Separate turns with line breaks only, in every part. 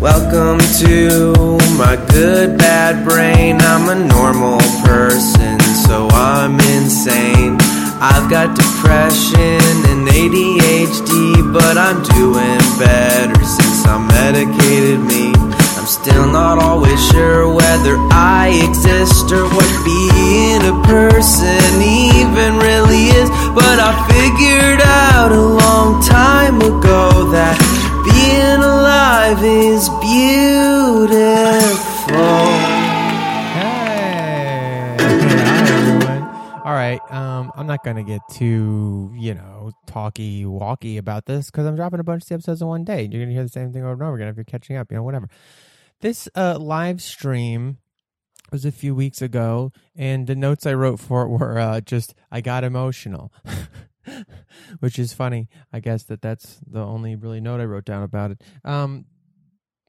Welcome to my good bad brain. I'm a normal person, so I'm insane. I've got depression and ADHD, but I'm doing better since I medicated me. I'm still not always sure whether I exist or what being a person even really is, but I figured out a long time ago that alive is beautiful.
Hey, hi everyone. All right, um, I'm not gonna get too, you know, talky walky about this because I'm dropping a bunch of episodes in one day. You're gonna hear the same thing over and over again if you're catching up, you know, whatever. This uh live stream was a few weeks ago, and the notes I wrote for it were uh, just I got emotional, which is funny. I guess that that's the only really note I wrote down about it. Um,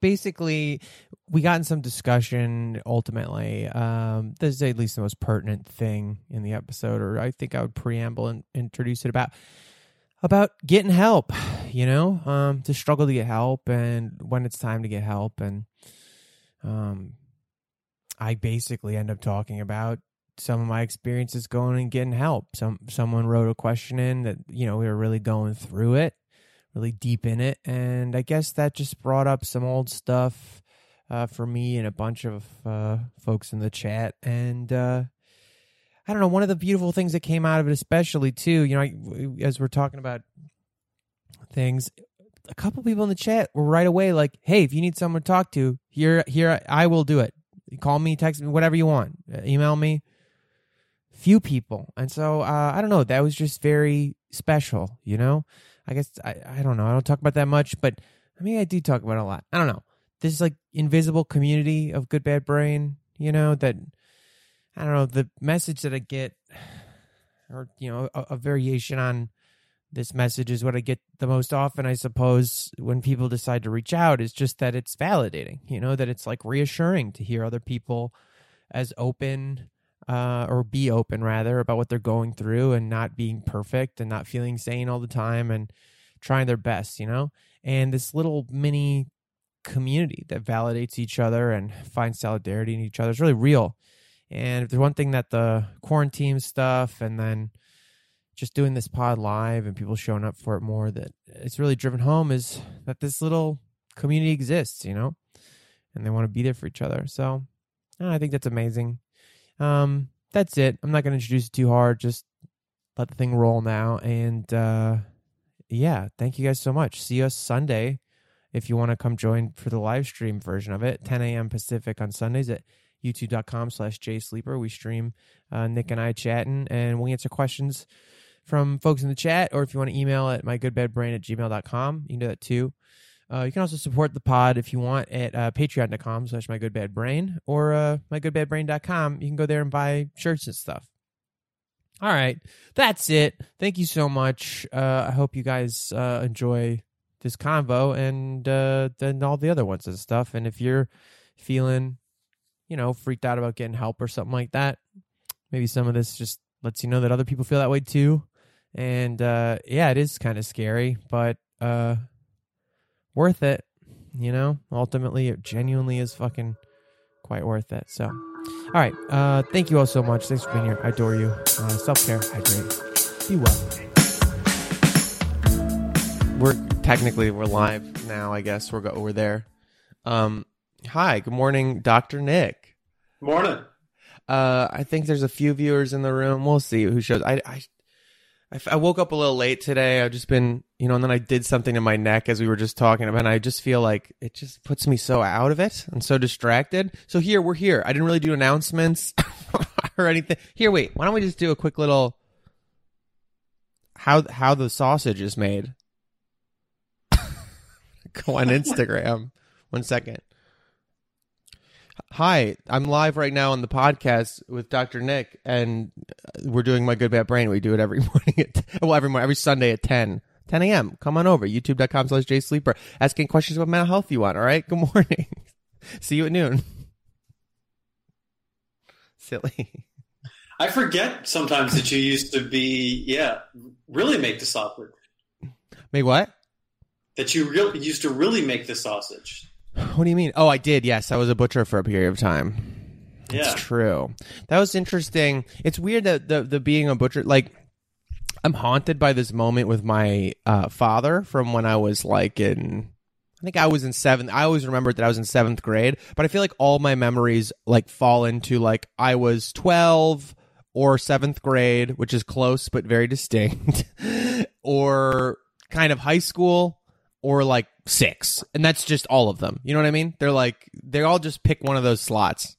basically, we got in some discussion. Ultimately, um, this is at least the most pertinent thing in the episode, or I think I would preamble and introduce it about about getting help. You know, um, to struggle to get help, and when it's time to get help, and um I basically end up talking about some of my experiences going and getting help. Some someone wrote a question in that you know we were really going through it, really deep in it, and I guess that just brought up some old stuff uh, for me and a bunch of uh, folks in the chat. And uh, I don't know, one of the beautiful things that came out of it, especially too, you know, I, as we're talking about things, a couple people in the chat were right away like, "Hey, if you need someone to talk to, here, here, I will do it." call me, text me, whatever you want, email me. Few people, and so uh, I don't know. That was just very special, you know. I guess I, I don't know. I don't talk about that much, but I mean, I do talk about a lot. I don't know. This is like invisible community of good bad brain, you know. That I don't know. The message that I get, or you know, a, a variation on this message is what I get the most often, I suppose, when people decide to reach out, is just that it's validating, you know, that it's like reassuring to hear other people as open uh, or be open rather about what they're going through and not being perfect and not feeling sane all the time and trying their best, you know? And this little mini community that validates each other and finds solidarity in each other is really real. And if there's one thing that the quarantine stuff and then just doing this pod live and people showing up for it more that it's really driven home is that this little community exists, you know, and they want to be there for each other. So I think that's amazing. Um, that's it. I'm not going to introduce it too hard. Just let the thing roll now. And uh, yeah, thank you guys so much. See us Sunday if you want to come join for the live stream version of it, 10 a.m. Pacific on Sundays at youtube.com slash jsleeper. We stream uh, Nick and I chatting and we answer questions from folks in the chat, or if you want to email at mygoodbadbrain at gmail.com, you can do that too. Uh, you can also support the pod if you want at uh, patreon.com slash mygoodbadbrain or uh, mygoodbadbrain.com. You can go there and buy shirts and stuff. All right, that's it. Thank you so much. Uh, I hope you guys uh, enjoy this convo and uh, then all the other ones and stuff. And if you're feeling, you know, freaked out about getting help or something like that, maybe some of this just lets you know that other people feel that way too. And uh, yeah, it is kind of scary, but uh, worth it. You know, ultimately, it genuinely is fucking quite worth it. So, all right. Uh, thank you all so much. Thanks for being here. I adore you. Uh, Self care, hydrate, be well. We're technically we're live now. I guess we're go- we're there. Um, hi. Good morning, Doctor Nick.
Morning.
Uh, I think there's a few viewers in the room. We'll see who shows. I, I, I f- I woke up a little late today. I've just been, you know, and then I did something to my neck as we were just talking about. And I just feel like it just puts me so out of it and so distracted. So here we're here. I didn't really do announcements or anything. Here, wait. Why don't we just do a quick little how how the sausage is made? Go on Instagram. One second. Hi, I'm live right now on the podcast with Dr. Nick, and we're doing my good bad brain. We do it every morning at well, every morning, every Sunday at 10, 10 a.m. Come on over, youtube.com slash jsleeper, asking questions about mental health you want. All right, good morning. See you at noon. Silly.
I forget sometimes that you used to be, yeah, really make the sausage.
Make what?
That you really used to really make the sausage.
What do you mean? Oh, I did. Yes, I was a butcher for a period of time.
Yeah.
It's true. That was interesting. It's weird that the the being a butcher like I'm haunted by this moment with my uh, father from when I was like in I think I was in seventh. I always remembered that I was in seventh grade, but I feel like all my memories like fall into like I was twelve or seventh grade, which is close but very distinct, or kind of high school, or like six, and that's just all of them. You know what I mean? They're like they all just pick one of those slots.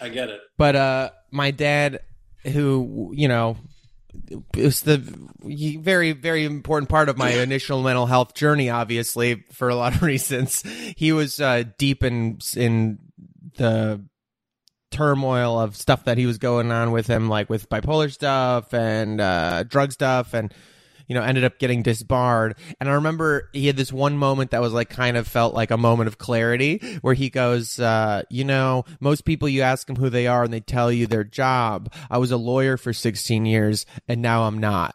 I get it.
But uh, my dad, who you know, is the very very important part of my initial mental health journey. Obviously, for a lot of reasons, he was uh, deep in in the turmoil of stuff that he was going on with him, like with bipolar stuff and uh, drug stuff, and you know, ended up getting disbarred. And I remember he had this one moment that was like kind of felt like a moment of clarity where he goes, uh, you know, most people you ask them who they are and they tell you their job. I was a lawyer for 16 years and now I'm not.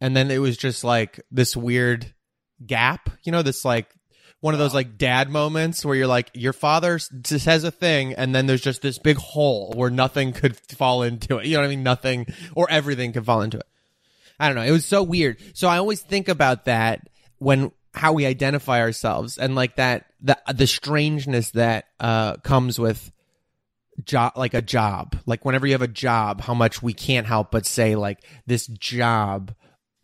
And then it was just like this weird gap, you know, this like one of those like dad moments where you're like your father says a thing and then there's just this big hole where nothing could fall into it. You know what I mean? Nothing or everything could fall into it. I don't know. It was so weird. So I always think about that when how we identify ourselves and like that the the strangeness that uh comes with job like a job. Like whenever you have a job, how much we can't help but say like this job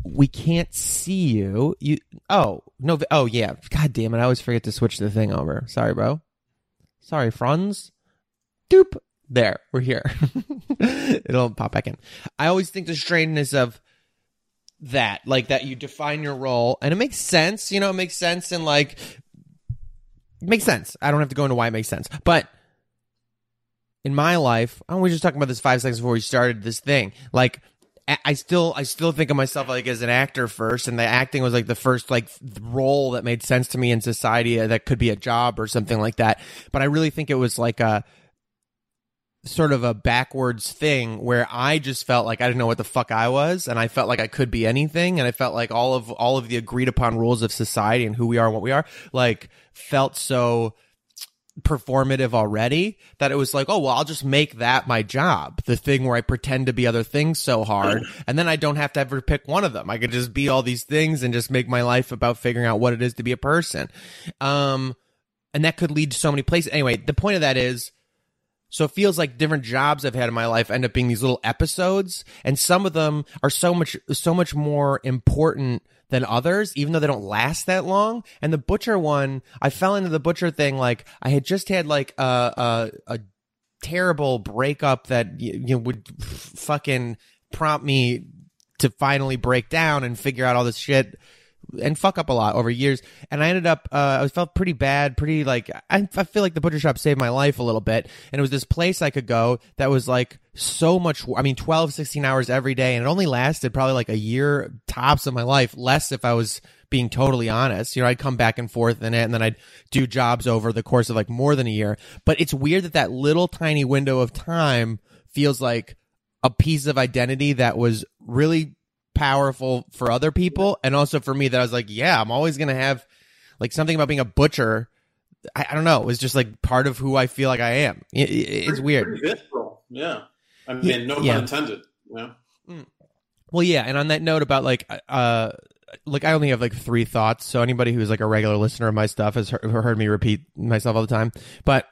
we can't see you. You oh no oh yeah. God damn it! I always forget to switch the thing over. Sorry, bro. Sorry, Franz. Doop. There, we're here. It'll pop back in. I always think the strangeness of that, like that you define your role, and it makes sense. You know, it makes sense, and like makes sense. I don't have to go into why it makes sense, but in my life, I was just talking about this five seconds before we started this thing. Like, I- I still, I still think of myself like as an actor first, and the acting was like the first like role that made sense to me in society uh, that could be a job or something like that. But I really think it was like a sort of a backwards thing where I just felt like I didn't know what the fuck I was, and I felt like I could be anything, and I felt like all of all of the agreed upon rules of society and who we are and what we are, like felt so performative already that it was like, oh, well, I'll just make that my job. The thing where I pretend to be other things so hard. And then I don't have to ever pick one of them. I could just be all these things and just make my life about figuring out what it is to be a person. Um, and that could lead to so many places. Anyway, the point of that is, so it feels like different jobs I've had in my life end up being these little episodes, and some of them are so much so much more important than others, even though they don't last that long. And the butcher one, I fell into the butcher thing like I had just had like a a, a terrible breakup that y- you know, would fucking prompt me to finally break down and figure out all this shit and fuck up a lot over years. And I ended up, uh, I felt pretty bad, pretty like, I, I feel like the butcher shop saved my life a little bit. And it was this place I could go that was like so much, I mean, 12, 16 hours every day. And it only lasted probably like a year tops of my life, less if I was being totally honest. You know, I'd come back and forth in it and then I'd do jobs over the course of like more than a year. But it's weird that that little tiny window of time feels like a piece of identity that was really powerful for other people and also for me that I was like, yeah, I'm always going to have like something about being a butcher. I, I, don't know. It was just like part of who I feel like I am. It, it, it's
pretty,
weird.
Pretty visceral. Yeah. I mean, yeah, no pun
yeah.
intended. Yeah.
Mm. Well, yeah. And on that note about like, uh, like I only have like three thoughts. So anybody who's like a regular listener of my stuff has heard, heard me repeat myself all the time. But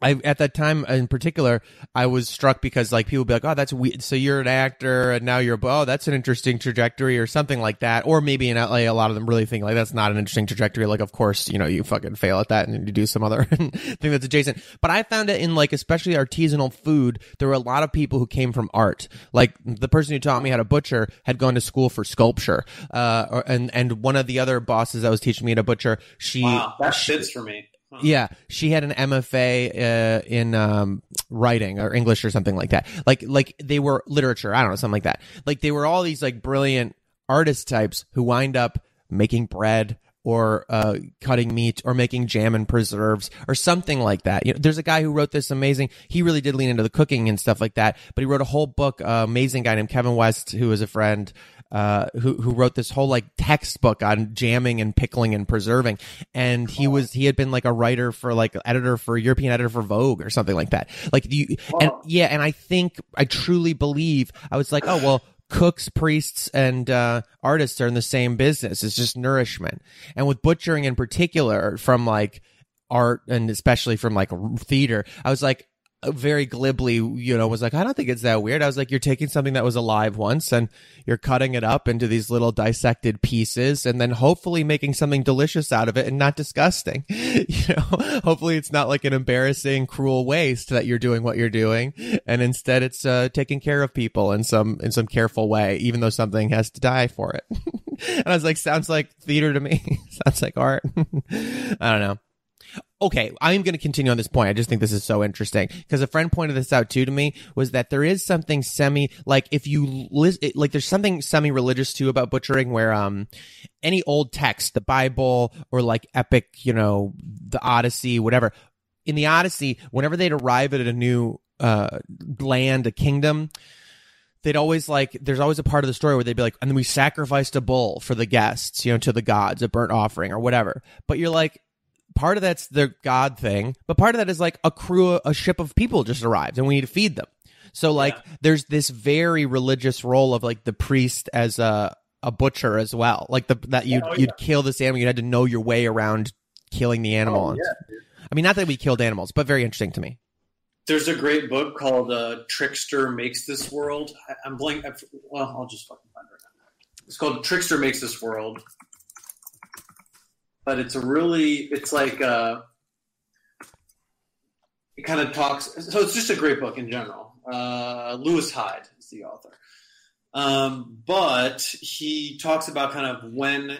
I at that time in particular, I was struck because like people be like, "Oh, that's weird." So you're an actor, and now you're, oh, that's an interesting trajectory, or something like that. Or maybe in LA, a lot of them really think like that's not an interesting trajectory. Like, of course, you know, you fucking fail at that, and you do some other thing that's adjacent. But I found it in like especially artisanal food, there were a lot of people who came from art. Like the person who taught me how to butcher had gone to school for sculpture, uh, or, and and one of the other bosses that was teaching me how to butcher, she
wow, that fits for me.
Yeah, she had an MFA uh, in um, writing or English or something like that. Like like they were literature, I don't know, something like that. Like they were all these like brilliant artist types who wind up making bread or uh, cutting meat or making jam and preserves or something like that. You know, there's a guy who wrote this amazing. He really did lean into the cooking and stuff like that. But he wrote a whole book. Uh, amazing guy named Kevin West, who is a friend uh, who who wrote this whole like textbook on jamming and pickling and preserving, and he was he had been like a writer for like editor for European editor for Vogue or something like that. Like you and yeah, and I think I truly believe I was like, oh well, cooks, priests, and uh, artists are in the same business. It's just nourishment, and with butchering in particular, from like art and especially from like theater, I was like, very glibly, you know, was like, I don't think it's that weird. I was like, you're taking something that was alive once and you're cutting it up into these little dissected pieces and then hopefully making something delicious out of it and not disgusting. you know, hopefully it's not like an embarrassing, cruel waste that you're doing what you're doing. And instead it's, uh, taking care of people in some, in some careful way, even though something has to die for it. and I was like, sounds like theater to me. sounds like art. I don't know okay, I'm going to continue on this point. I just think this is so interesting because a friend pointed this out too to me was that there is something semi like if you list like there's something semi religious too about butchering where um any old text, the Bible or like epic, you know, the Odyssey, whatever. In the Odyssey, whenever they'd arrive at a new uh land, a kingdom, they'd always like there's always a part of the story where they'd be like and then we sacrificed a bull for the guests you know to the gods a burnt offering or whatever but you're like part of that's the God thing, but part of that is like a crew, a ship of people just arrived and we need to feed them. So like yeah. there's this very religious role of like the priest as a a butcher as well. Like the that you'd oh, you'd kill this animal, you had to know your way around killing the animal. Oh, yeah, I mean not that we killed animals, but very interesting to me.
There's a great book called uh, "Trickster Makes This World." I, am blank. well, I'll just fucking find it right now. It's called "Trickster Makes This World," but it's a really it's like uh, it kind of talks. So it's just a great book in general. Uh, Lewis Hyde is the author, um, but he talks about kind of when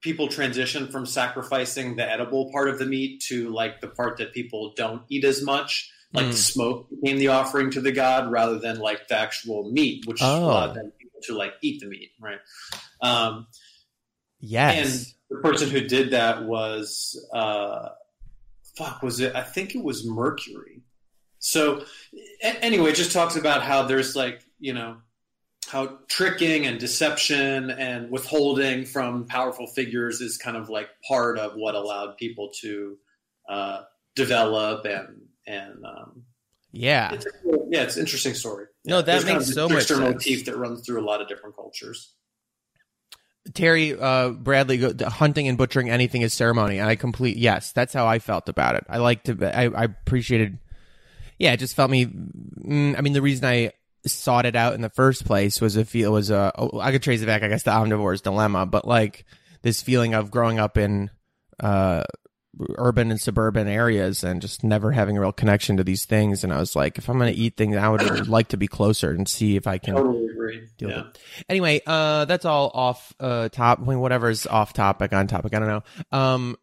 people transition from sacrificing the edible part of the meat to like the part that people don't eat as much like mm. smoke became the offering to the god rather than like the actual meat which oh. allowed them to like eat the meat right um
yes
the person who did that was uh, fuck was it? I think it was Mercury. So a- anyway, it just talks about how there's like you know how tricking and deception and withholding from powerful figures is kind of like part of what allowed people to uh, develop and and um,
yeah
it's, yeah it's an interesting story
no that
There's
makes
kind of
so much sense.
motif that runs through a lot of different cultures
Terry uh, Bradley hunting and butchering anything is ceremony. And I complete yes, that's how I felt about it. I like to I, I appreciated. Yeah, it just felt me. Mm, I mean, the reason I sought it out in the first place was if it was a. Oh, I could trace it back, I guess, the omnivore's dilemma, but like this feeling of growing up in uh, urban and suburban areas and just never having a real connection to these things. And I was like, if I'm going to eat things, I would like to be closer and see if I can.
Totally agree. Deal yeah.
Anyway, uh, that's all off uh top. I mean, whatever's off topic, on topic. I don't know. Um,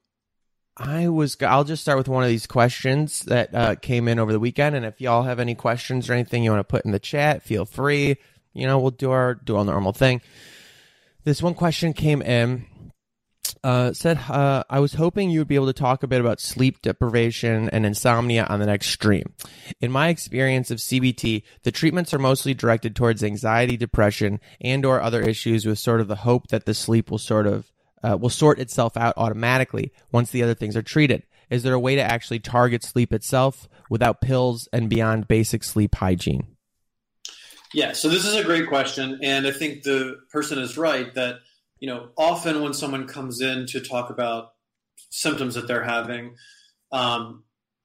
I was. I'll just start with one of these questions that uh, came in over the weekend, and if y'all have any questions or anything you want to put in the chat, feel free. You know, we'll do our do our normal thing. This one question came in Uh, said uh, I was hoping you would be able to talk a bit about sleep deprivation and insomnia on the next stream. In my experience of CBT, the treatments are mostly directed towards anxiety, depression, and or other issues, with sort of the hope that the sleep will sort of uh, will sort itself out automatically once the other things are treated. Is there a way to actually target sleep itself without pills and beyond basic sleep hygiene?
Yeah, so this is a great question, and I think the person is right that you know often when someone comes in to talk about symptoms that they're having, um,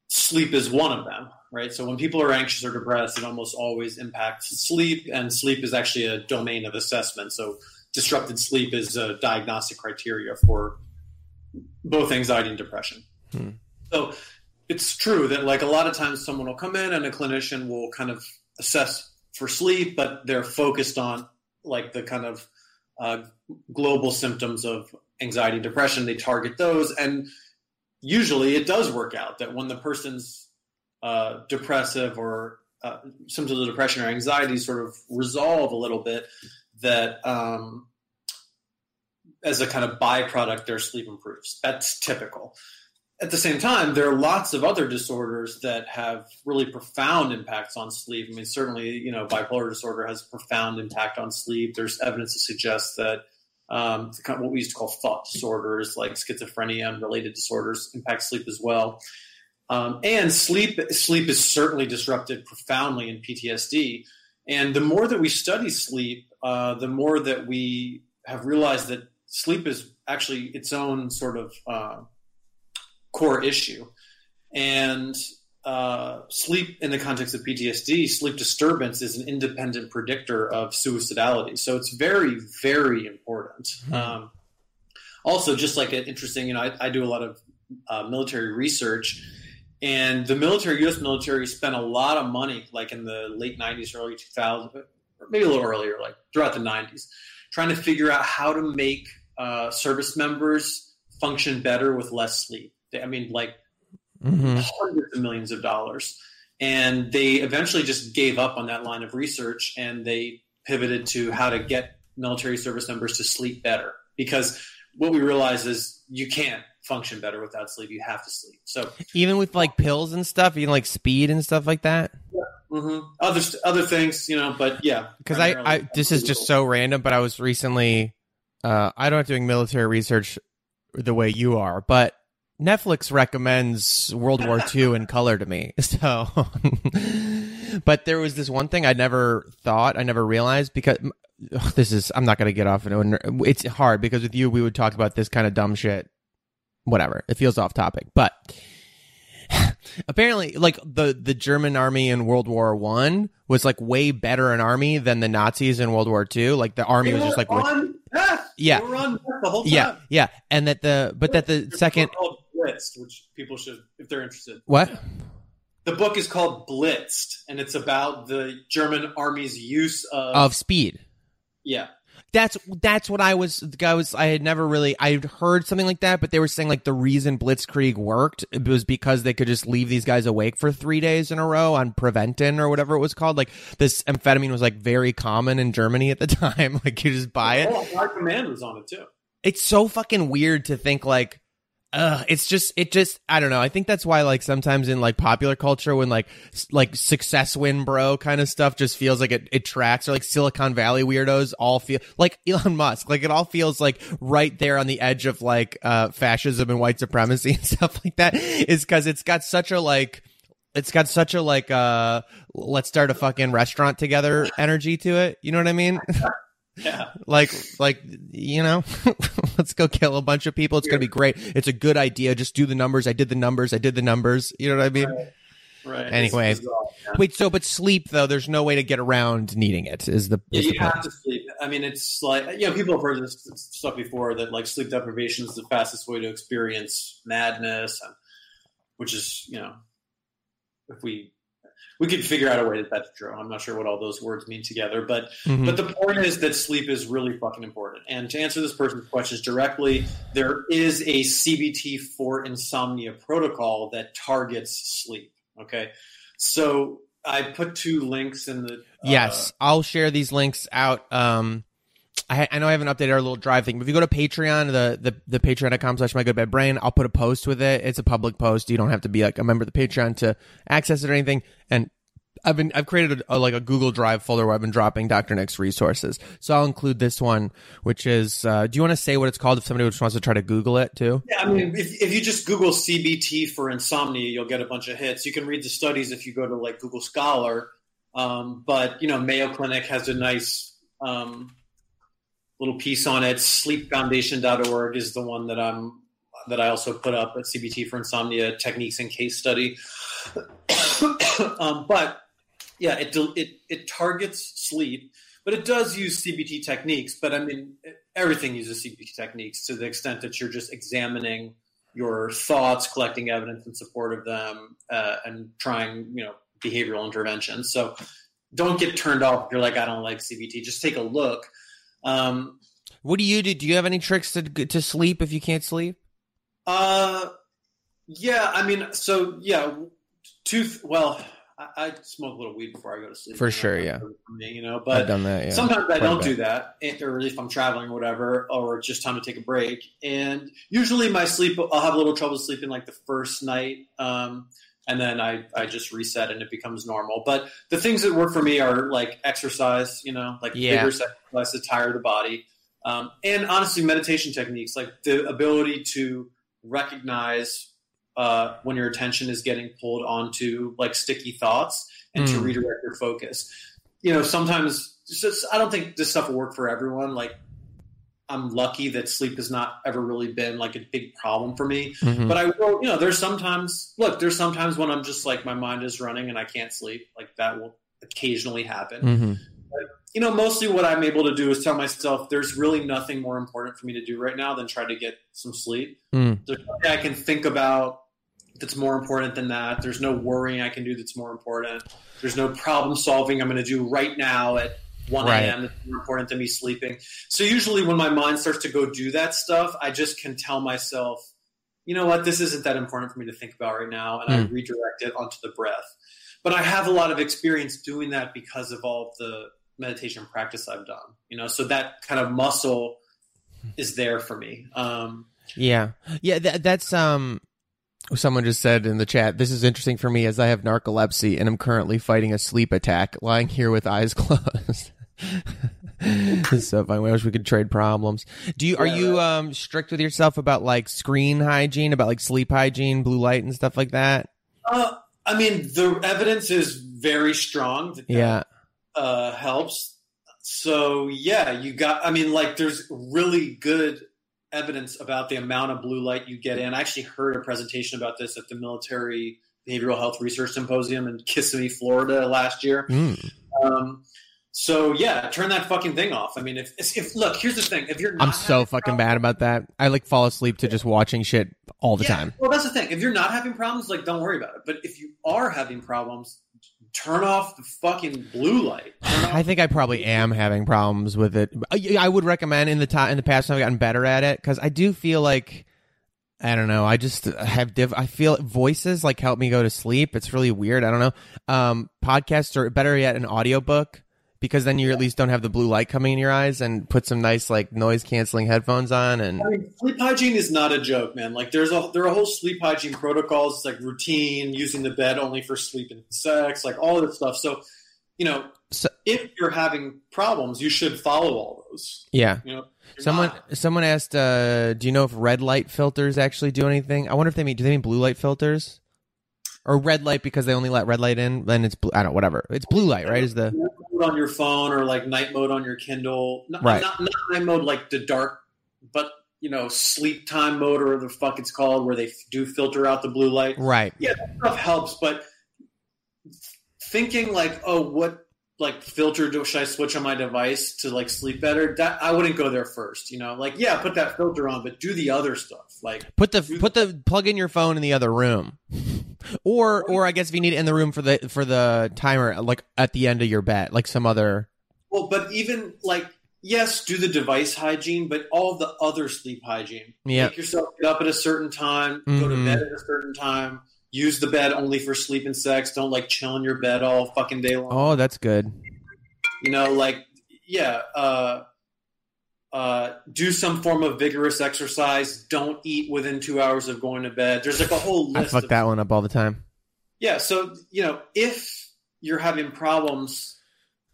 sleep is one of them, right? So when people are anxious or depressed, it almost always impacts sleep, and sleep is actually a domain of assessment. So disrupted sleep is a diagnostic criteria for both anxiety and depression. Hmm. So it's true that like a lot of times someone will come in and a clinician will kind of assess for sleep, but they're focused on like the kind of uh, global symptoms of anxiety and depression. They target those, and usually it does work out that when the person's uh, depressive or uh, symptoms of depression or anxiety sort of resolve a little bit, that um, as a kind of byproduct, their sleep improves. That's typical at the same time, there are lots of other disorders that have really profound impacts on sleep. I mean, certainly, you know, bipolar disorder has a profound impact on sleep. There's evidence to suggest that um, what we used to call thought disorders, like schizophrenia and related disorders, impact sleep as well. Um, and sleep sleep is certainly disrupted profoundly in PTSD. And the more that we study sleep, uh, the more that we have realized that sleep is actually its own sort of uh, core issue. And uh, sleep in the context of PTSD, sleep disturbance is an independent predictor of suicidality. So it's very, very important. Mm-hmm. Um, also, just like an interesting, you know, I, I do a lot of uh, military research, and the military, U.S. military, spent a lot of money, like in the late '90s, early 2000s, or maybe a little earlier, like throughout the '90s, trying to figure out how to make uh, service members function better with less sleep. I mean, like mm-hmm. hundreds of millions of dollars. And they eventually just gave up on that line of research and they pivoted to how to get military service members to sleep better. Because what we realize is you can't function better without sleep. You have to sleep. So
even with like pills and stuff, even like speed and stuff like that.
Yeah. Mm-hmm. Other other things, you know, but yeah.
Because I, I this is just so random, but I was recently, uh, I don't doing military research the way you are, but Netflix recommends World War II in color to me. So, but there was this one thing I never thought, I never realized because ugh, this is, I'm not going to get off. And it's hard because with you, we would talk about this kind of dumb shit. Whatever. It feels off topic, but apparently like the, the German army in World War One was like way better an army than the Nazis in World War Two. Like the army was just like,
on
yeah,
yeah,
yeah. And that the, but that the second,
Blitzed, which people should, if they're interested.
What?
The book is called Blitzed, and it's about the German army's use of
of speed.
Yeah,
that's that's what I was. I was. I had never really. I'd heard something like that, but they were saying like the reason Blitzkrieg worked was because they could just leave these guys awake for three days in a row on Pervitin or whatever it was called. Like this amphetamine was like very common in Germany at the time. like you just buy it.
Oh, High Command was on it too.
It's so fucking weird to think like uh, it's just it just I don't know. I think that's why like sometimes in like popular culture when like like success win bro kind of stuff just feels like it, it tracks or like Silicon Valley weirdos all feel like Elon Musk like it all feels like right there on the edge of like uh fascism and white supremacy and stuff like that is because it's got such a like it's got such a like uh let's start a fucking restaurant together energy to it. You know what I mean?
Yeah.
Like, like, you know, let's go kill a bunch of people. It's going to be great. It's a good idea. Just do the numbers. I did the numbers. I did the numbers. You know what I mean?
Right. right.
Anyway, yeah. wait. So, but sleep though, there's no way to get around needing it. Is the
yeah?
Is
you
the
have to sleep. I mean, it's like you know, people have heard this stuff before that like sleep deprivation is the fastest way to experience madness, and which is you know, if we we could figure out a way that that's true. I'm not sure what all those words mean together, but mm-hmm. but the point is that sleep is really fucking important. And to answer this person's questions directly, there is a CBT for insomnia protocol that targets sleep. Okay, so I put two links in the. Uh,
yes, I'll share these links out. Um, I, I know I haven't updated our little drive thing, but if you go to Patreon, the the, the patreon.com slash my good bad brain, I'll put a post with it. It's a public post. You don't have to be like a member of the Patreon to access it or anything. And I've been I've created a, a, like a Google Drive folder where I've been dropping Dr. Nick's resources. So I'll include this one, which is. Uh, do you want to say what it's called if somebody just wants to try to Google it too?
Yeah, I mean, if, if you just Google CBT for insomnia, you'll get a bunch of hits. You can read the studies if you go to like Google Scholar. Um, but you know, Mayo Clinic has a nice um, little piece on it. Sleepfoundation.org is the one that I'm that I also put up at CBT for insomnia techniques and case study. um, but yeah, it, it it targets sleep, but it does use CBT techniques. But I mean, everything uses CBT techniques to the extent that you're just examining your thoughts, collecting evidence in support of them, uh, and trying you know behavioral interventions. So don't get turned off if you're like, I don't like CBT. Just take a look. Um,
what do you do? Do you have any tricks to to sleep if you can't sleep?
Uh, yeah. I mean, so yeah, two. Well, I, I, smoke a little weed before I go to sleep.
For sure, yeah.
You know, but
I've done that. Yeah.
Sometimes I don't do that, or if I'm traveling or whatever, or it's just time to take a break. And usually, my sleep, I'll have a little trouble sleeping like the first night. Um, and then I, I just reset and it becomes normal. But the things that work for me are like exercise, you know, like
yeah.
vigorous exercise to tire the body. Um, and honestly, meditation techniques, like the ability to recognize uh, when your attention is getting pulled onto like sticky thoughts and mm. to redirect your focus. You know, sometimes just, I don't think this stuff will work for everyone. Like I'm lucky that sleep has not ever really been like a big problem for me. Mm-hmm. But I will, you know, there's sometimes, look, there's sometimes when I'm just like my mind is running and I can't sleep. Like that will occasionally happen.
Mm-hmm.
But, you know, mostly what I'm able to do is tell myself there's really nothing more important for me to do right now than try to get some sleep.
Mm.
There's nothing I can think about that's more important than that. There's no worrying I can do that's more important. There's no problem solving I'm going to do right now at 1
Right.
a.m. that's more important than me sleeping. So usually when my mind starts to go do that stuff, I just can tell myself, you know what, this isn't that important for me to think about right now, and I
Hmm.
redirect it onto the breath. But I have a lot of experience doing that because of all of the meditation practice I've done. You know, so that kind of muscle is there for me. Um,
Yeah, yeah. That, that's um. Someone just said in the chat, "This is interesting for me as I have narcolepsy and I'm currently fighting a sleep attack, lying here with eyes closed." so. I wish we could trade problems. Do you are
Yeah,
you um strict with yourself about like screen hygiene, about like sleep hygiene, blue light and stuff like that?
uh, I mean, the evidence is very strong that that
Yeah.
uh, helps. So yeah, you got. I mean, like, there's really good evidence about the amount of blue light you get in. I actually heard a presentation about this at the Military Behavioral Health Research Symposium in Kissimmee, Florida, last year.
Mm.
Um, so yeah, turn that fucking thing off. I mean, if if look, here's the thing: if you're not
I'm so fucking
problems-
bad about that. I like fall asleep to just watching shit all the
Yeah,
time.
Well, that's the thing. If you're not having problems, like don't worry about it. But if you are having problems, turn off the fucking blue light.
I think I probably am having problems with it. I, I would recommend in the time in the past I've gotten better at it because I do feel like I don't know. I just have diff. I feel voices like help me go to sleep. It's really weird. I don't know. Um, podcasts or better yet, an audiobook because then you at least don't have the blue light coming in your eyes and put some nice like noise canceling headphones on and
I mean, sleep hygiene is not a joke, man. Like there's a there are whole sleep hygiene protocols, it's like routine, using the bed only for sleep and sex, like all of this stuff. So, you know,
So-
if you're having problems, you should follow all those.
yeah.
You know,
Someone
not-
someone asked, uh, do you know if red light filters actually do anything? I wonder if they mean do they mean blue light filters? Or red light because they only let red light in, then it's blue I don't know, whatever. It's blue light, right? Is the
mode on your phone or like night mode on your Kindle. Not,
Right.
not, not night mode like the dark, but you know, sleep time mode or the fuck it's called, where they do filter out the blue light.
right.
Yeah, that stuff helps, but thinking like, oh, what like filter do should I switch on my device to like sleep better? That I wouldn't go there first. You know, like yeah, put that filter on, but do the other stuff. Like
Put the put the plug in your phone in the other room. Or or I guess if you need it in the room for the for the timer like at the end of your bed, like some other
well, but even like yes, do the device hygiene, but all the other sleep hygiene.
Yeah.
Make yourself get up at a certain time, go to
Mhm.
bed at a certain time. Use the bed only for sleep and sex. Don't like chill in your bed all fucking day long.
Oh, that's good.
You know, like yeah, uh, uh, do some form of vigorous exercise. Don't eat within two hours of going to bed. There's like a whole list.
I
fuck
that one up all the time.
Yeah, so you know, if you're having problems,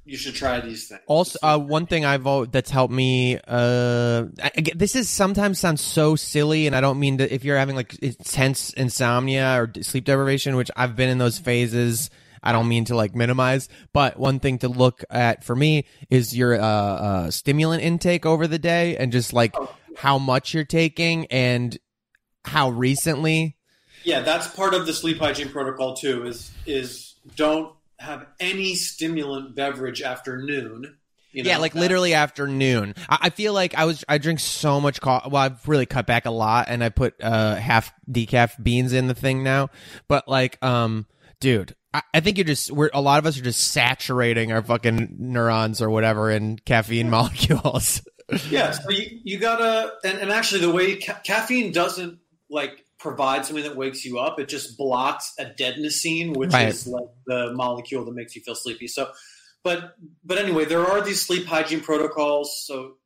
you should try these things.
Also, uh, one thing I've that's helped me. Uh, I, I this is sometimes sounds so silly, and I don't mean that If you're having like intense insomnia or sleep deprivation, which I've been in those phases, I don't mean to like minimize. But one thing to look at for me is your uh, uh, stimulant intake over the day, and just like how much you're taking and how recently.
yeah, that's part of the sleep hygiene protocol too. Is is don't have any stimulant beverage after noon. You know,
yeah, like
that-
literally afternoon. I, I feel like I was I drink so much coffee. Well, I've really cut back a lot, and I put uh half decaf beans in the thing now. But like, um, dude, I, I think you're just we're a lot of us are just saturating our fucking neurons or whatever in caffeine molecules.
Yeah, so you, you gotta, and, and actually, the way ca- caffeine doesn't like provide something that wakes you up, it just blocks a adenosine, which
Right.
is like the molecule that makes you feel sleepy. So, but but anyway, there are these sleep hygiene protocols, so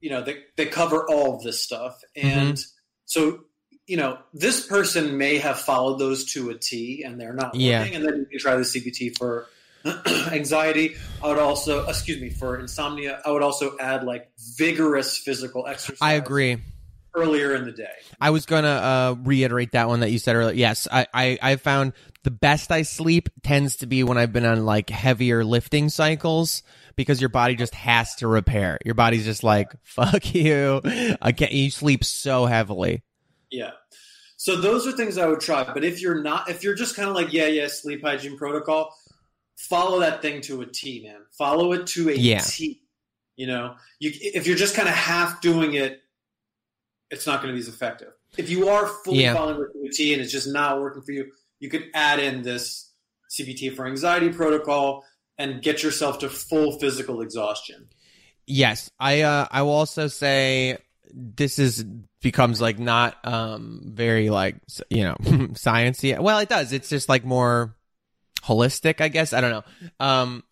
you know they they cover all of this stuff, mm-hmm. and so you know this person may have followed those to a T, and they're not
Yeah.
working, and then you can try the CBT for anxiety. I would also, excuse me, for insomnia. I would also add like vigorous physical exercise.
I agree.
Earlier in the day.
I was gonna uh, reiterate that one that you said earlier. Yes, I, I I found the best I sleep tends to be when I've been on like heavier lifting cycles because your body just has to repair. Your body's just like fuck you. I can't. You sleep so heavily.
Yeah. So those are things I would try. But if you're not, if you're just kind of like, yeah, yeah, sleep hygiene protocol, follow that thing to a T, man. Follow it to a T.
Yeah.
You know, you if you're just kind of half doing it, it's not going to be as effective. If you are fully
Yeah.
following to and it's just not working for you, you could add in this CBT for anxiety protocol and get yourself to full physical exhaustion.
Yes, I uh, I will also say this is becomes like not um very like you know sciencey. Well, it does. It's just like more holistic, I guess. I don't know. Um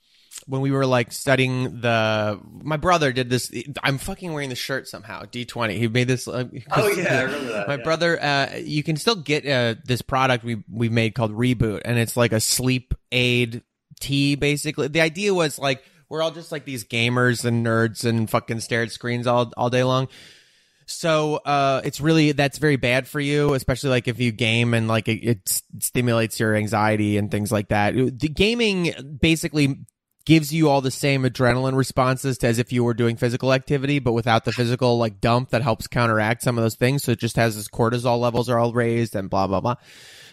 when we were like studying the my brother did this I'm fucking wearing the shirt somehow. D20. He made this uh,
Oh yeah, I remember that.
my
yeah.
brother, uh, you can still get uh, this product we we made called Reboot, and it's like a sleep aid tea. Basically, the idea was like we're all just like these gamers and nerds and fucking stare at screens all all day long. So uh, it's really that's very bad for you, especially like if you game and like it, it stimulates your anxiety and things like that. The gaming basically gives you all the same adrenaline responses as if you were doing physical activity, but without the physical like dump that helps counteract some of those things. So it just has this cortisol levels are all raised and blah blah blah.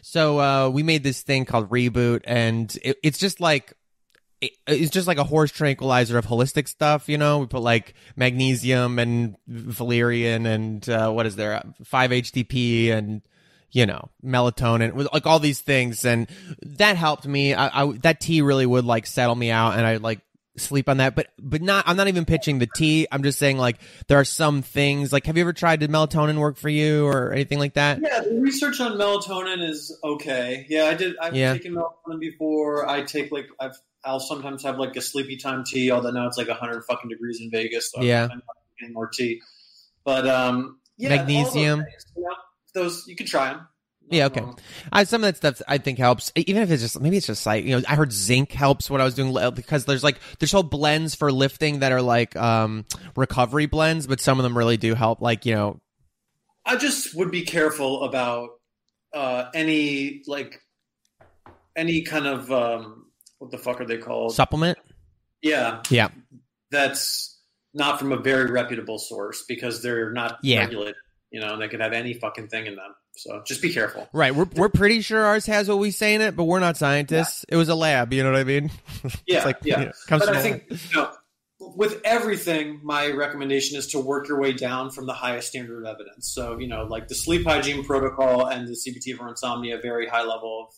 So uh, we made this thing called Reboot, and it, it's just like it- it's just like a horse tranquilizer of holistic stuff, you know. We put like magnesium and valerian and uh, what is there, five HTP and you know melatonin, with like all these things, and that helped me. I, I that tea really would like settle me out, and I like sleep on that. But but not. I'm not even pitching the tea. I'm just saying like there are some things. Like, have you ever tried did melatonin work for you or anything like that?
Yeah, the research on melatonin is okay. Yeah, I did. I've
Yeah.
taken melatonin before. I take like I've. I'll sometimes have like a sleepy time tea, although now it's like 100 fucking degrees in Vegas. So
Yeah.
I'm not getting more tea. But um, yeah,
Magnesium.
things, you know, those you can try them.
Yeah, okay. I, some of that stuff I think helps, even if it's just maybe it's just like you know I heard zinc helps what I was doing because there's like there's whole blends for lifting that are like um recovery blends, but some of them really do help. Like you know,
I just would be careful about uh, any like any kind of um, what the fuck are they called?
supplement.
yeah,
Yeah,
that's not from a very reputable source because they're not
Yeah.
regulated. You know, and they could have any fucking thing in them. So just be careful.
right. We're we're pretty sure ours has what we say in it, but we're not scientists. It was a lab. You know what I mean?
Yeah,
it's like,
yeah.
you know, comes
but I think you know, with everything, my recommendation is to work your way down from the highest standard of evidence. So you know, like the sleep hygiene protocol and the CBT for insomnia, very high level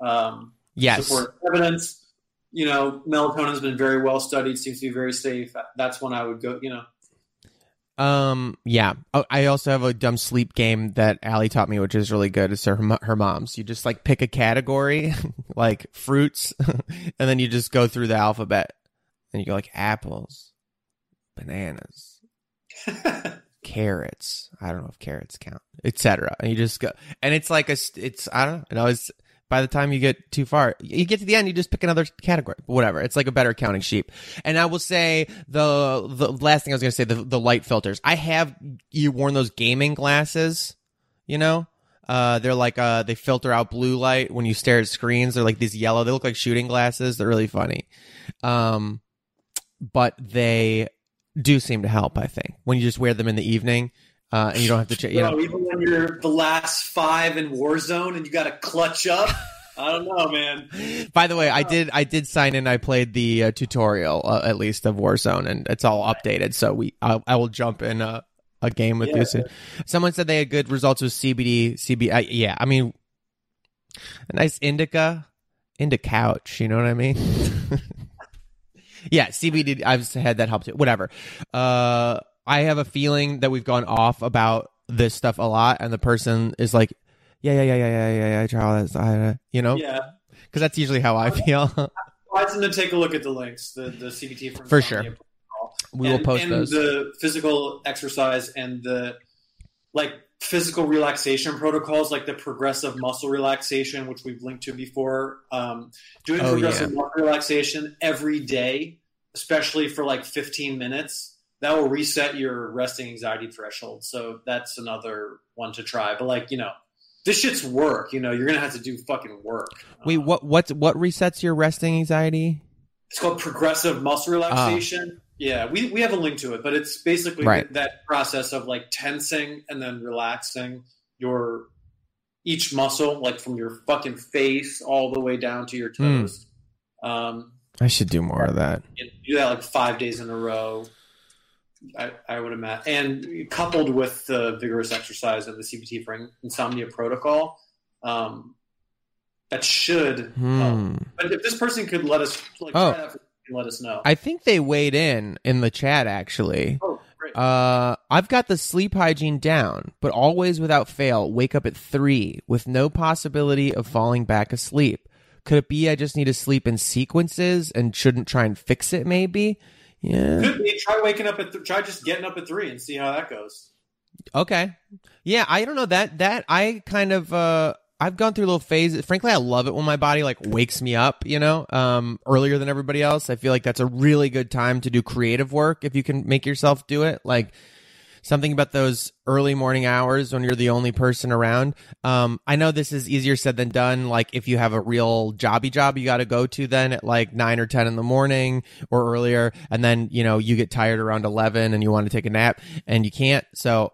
of um,
yes.
support evidence. You know, melatonin has been very well studied, seems to be very safe. That's when I would go. You know,
Um. Yeah. Oh, I also have a dumb sleep game that Allie taught me, which is really good. It's her her mom's. You just like pick a category, like fruits, and then you just go through the alphabet, and you go like apples, bananas, carrots. I don't know if carrots count, etc. And you just go, and it's like a it's I don't know. It's by the time you get too far, you get to the end, you just pick another category, whatever. It's like a better counting sheep. And I will say the the last thing I was gonna say the the light filters. I have you worn those gaming glasses, you know. Uh, they're like uh, they filter out blue light when you stare at screens. They're like these yellow. They look like shooting glasses. They're really funny. Um, but they do seem to help. I think when you just wear them in the evening, uh, and you don't have to, ch- you know,
even when you're the last five in Warzone and you got to clutch up, I don't know, man.
By the way, I did I did sign in. I played the uh, tutorial uh, at least of Warzone, and it's all updated. So we I, I will jump in a, a game with
Yeah.
you soon. Someone said they had good results with CBD. CB, I, yeah, I mean, a nice indica, indica couch. You know what I mean? yeah, CBD. I've had that help too. Whatever. Uh, I have a feeling that we've gone off about this stuff a lot, and the person is like. Yeah, yeah, yeah, yeah, yeah, yeah, yeah. I try all that, I, you know,
Yeah.
because that's usually how I feel.
advise them to take a look at the links, the, the CBT from
For sure. We will post
and
those.
The physical exercise and the like physical relaxation protocols, like the progressive muscle relaxation, which we've linked to before. Um, doing
Oh,
progressive muscle relaxation every day, especially for like 15 minutes, that will reset your resting anxiety threshold. So that's another one to try. But like you know. This shit's work, you know. You're gonna have to do fucking work.
Wait, what? What? What resets your resting anxiety?
It's called progressive muscle relaxation. Yeah, we, we have a link to it, but it's basically
Right.
that process of like tensing and then relaxing your each muscle, like from your fucking face all the way down to your
Hmm.
toes. Um,
I should do more of that.
do that like five days in a row. I, I would imagine, and coupled with the vigorous exercise and the CBT for insomnia protocol, um, that should help.
Hmm.
But if this person could let us like
Oh.
try that, and let us know.
I think they weighed in in the chat actually.
oh, great.
Uh, I've got the sleep hygiene down, but always without fail, wake up at three with no possibility of falling back asleep. Could it be I just need to sleep in sequences and shouldn't try and fix it? Maybe. Yeah.
Could be. Try waking up at th- try just getting up at three and see how that goes.
Okay. Yeah, I don't know that that I kind of uh I've gone through little phases. Frankly, I love it when my body like wakes me up, you know, um earlier than everybody else. I feel like that's a really good time to do creative work if you can make yourself do it. Like something about those early morning hours when you're the only person around. Um I know this is easier said than done. Like if you have a real jobby job you got to go to then at like 9 or 10 in the morning or earlier and then, you know, you get tired around 11 and you want to take a nap and you can't. So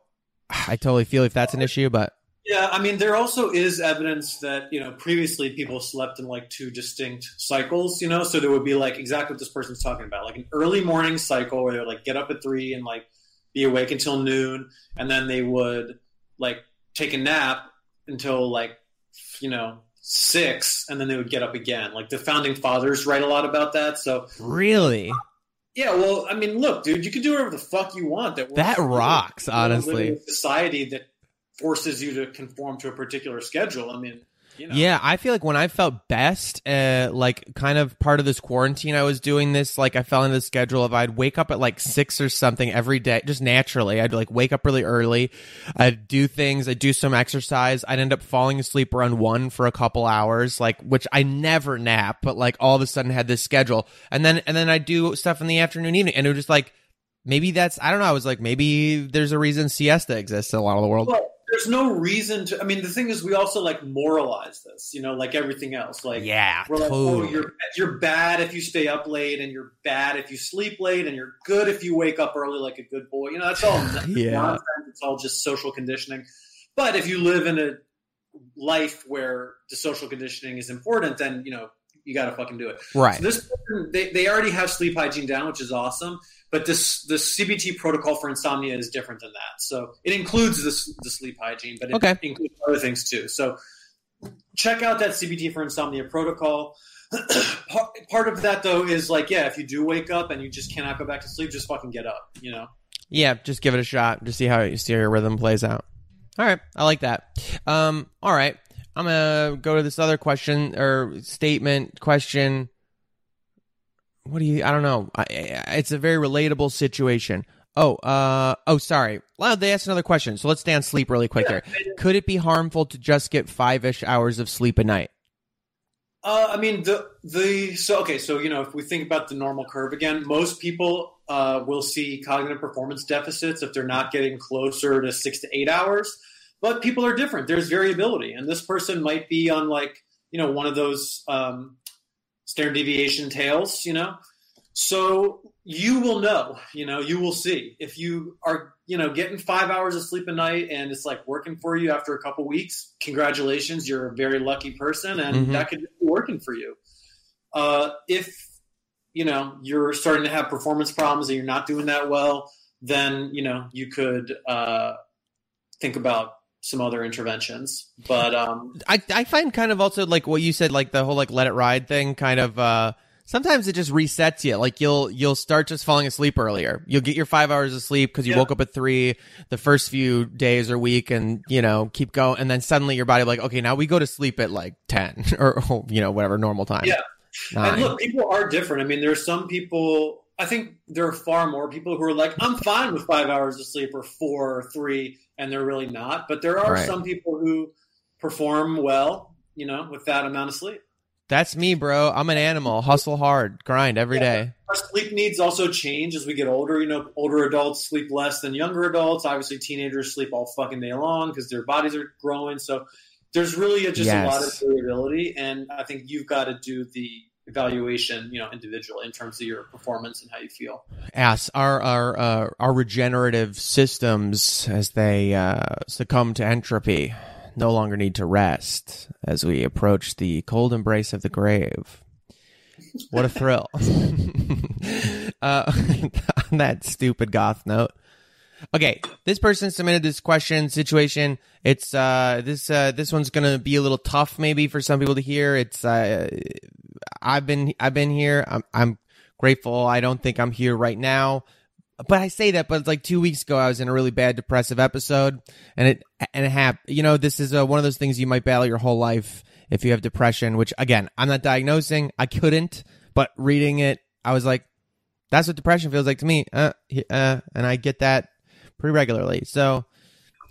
I totally feel if that's an issue, but
Yeah, I mean, there also is evidence that you know previously people slept in like two distinct cycles. You know, so there would be like exactly what this person's talking about, like an early morning cycle where they would like get up at three and like be awake until noon, and then they would like take a nap until like you know six, and then they would get up again. Like the founding fathers write a lot about that. So
really,
yeah, well, I mean, look, dude, you can do whatever the fuck you want. That
That rocks,
You don't live
honestly.
society that forces you to conform to a particular schedule. I mean, you know,
yeah, I feel like when I felt best, uh, like kind of part of this quarantine, I was doing this. Like I fell into the schedule of I'd wake up at like six or something every day, just naturally. I'd like wake up really early. I'd do things. I'd do some exercise. I'd end up falling asleep around one for a couple hours, like which I never nap, but like all of a sudden had this schedule, and then and then I'd do stuff in the afternoon, evening, and it was just like. Maybe that's I don't know. I was like, maybe there's a reason siesta exists in a lot of the world.
Well, there's no reason to. I mean, the thing is, we also like moralize this, you know, like everything else. Like,
yeah,
we're like, oh, you're you're bad if you stay up late, and you're bad if you sleep late, and you're good if you wake up early like a good boy. You know, that's all
Yeah.
nonsense. It's all just social conditioning. But if you live in a life where the social conditioning is important, then you know you got to fucking do it.
right.
So this person, they, they already have sleep hygiene down, which is awesome. But this the CBT protocol for insomnia is different than that. So it includes this the sleep hygiene, but it
Okay.
includes other things too. So check out that CBT for insomnia protocol. part, of that though is like, yeah, if you do wake up and you just cannot go back to sleep, just fucking get up. You know.
Yeah, just give it a shot. Just see how you see your rhythm plays out. All right, I like that. Um, all right, I'm gonna go to this other question or statement question. What do you? I don't know. I, it's a very relatable situation. Oh, uh, oh, sorry. Well, they asked another question, so let's stay on sleep really quick
Yeah,
here. Could it be harmful to just get five ish hours of sleep a night?
Uh, I mean, the the so okay, so you know, if we think about the normal curve again, most people uh, will see cognitive performance deficits if they're not getting closer to six to eight hours. But people are different. There's variability, and this person might be on like you know one of those um, standard deviation tails. You know, so you will know. You know, you will see if you are you know getting five hours of sleep a night and it's like working for you after a couple weeks. Congratulations, you're a very lucky person, and
Mhm.
that could be working for you. Uh, if you know you're starting to have performance problems and you're not doing that well, then you know you could uh, think about some other interventions. But um,
I I find kind of also like what you said, like the whole like let it ride thing, kind of. uh Sometimes it just resets you. Like you'll you'll start just falling asleep earlier. You'll get your five hours of sleep because you
Yeah.
woke up at three the first few days or week, and you know keep going, and then suddenly your body like okay now we go to sleep at like ten or you know whatever normal time.
Yeah.
Nine.
And look, people are different. I mean, there are some people. I think there are far more people who are like, I'm fine with five hours of sleep or four or three, and they're really not. But there are
Right.
some people who perform well, you know, with that amount of sleep.
That's me, bro. I'm an animal. Hustle hard, grind every
Yeah.
day.
Our sleep needs also change as we get older. You know, older adults sleep less than younger adults. Obviously, teenagers sleep all fucking day long because their bodies are growing. So there's really a, just a lot of variability, and I think you've got to do the evaluation, you know, individually in terms of your performance and how you feel.
Ass our our uh, our regenerative systems as they uh, succumb to entropy no longer need to rest as we approach the cold embrace of the grave. What a thrill! uh, on that stupid goth note. Okay, this person submitted this question situation. It's uh this uh this one's gonna be a little tough maybe for some people to hear. It's uh I've been I've been here. I'm I'm grateful. I don't think I'm here right now. But I say that, but it's like two weeks ago, I was in a really bad depressive episode, and it and it happened. You know, this is uh, one of those things you might battle your whole life if you have depression. Which again, I'm not diagnosing. I couldn't, but reading it, I was like, that's what depression feels like to me. Uh, uh, and I get that pretty regularly. So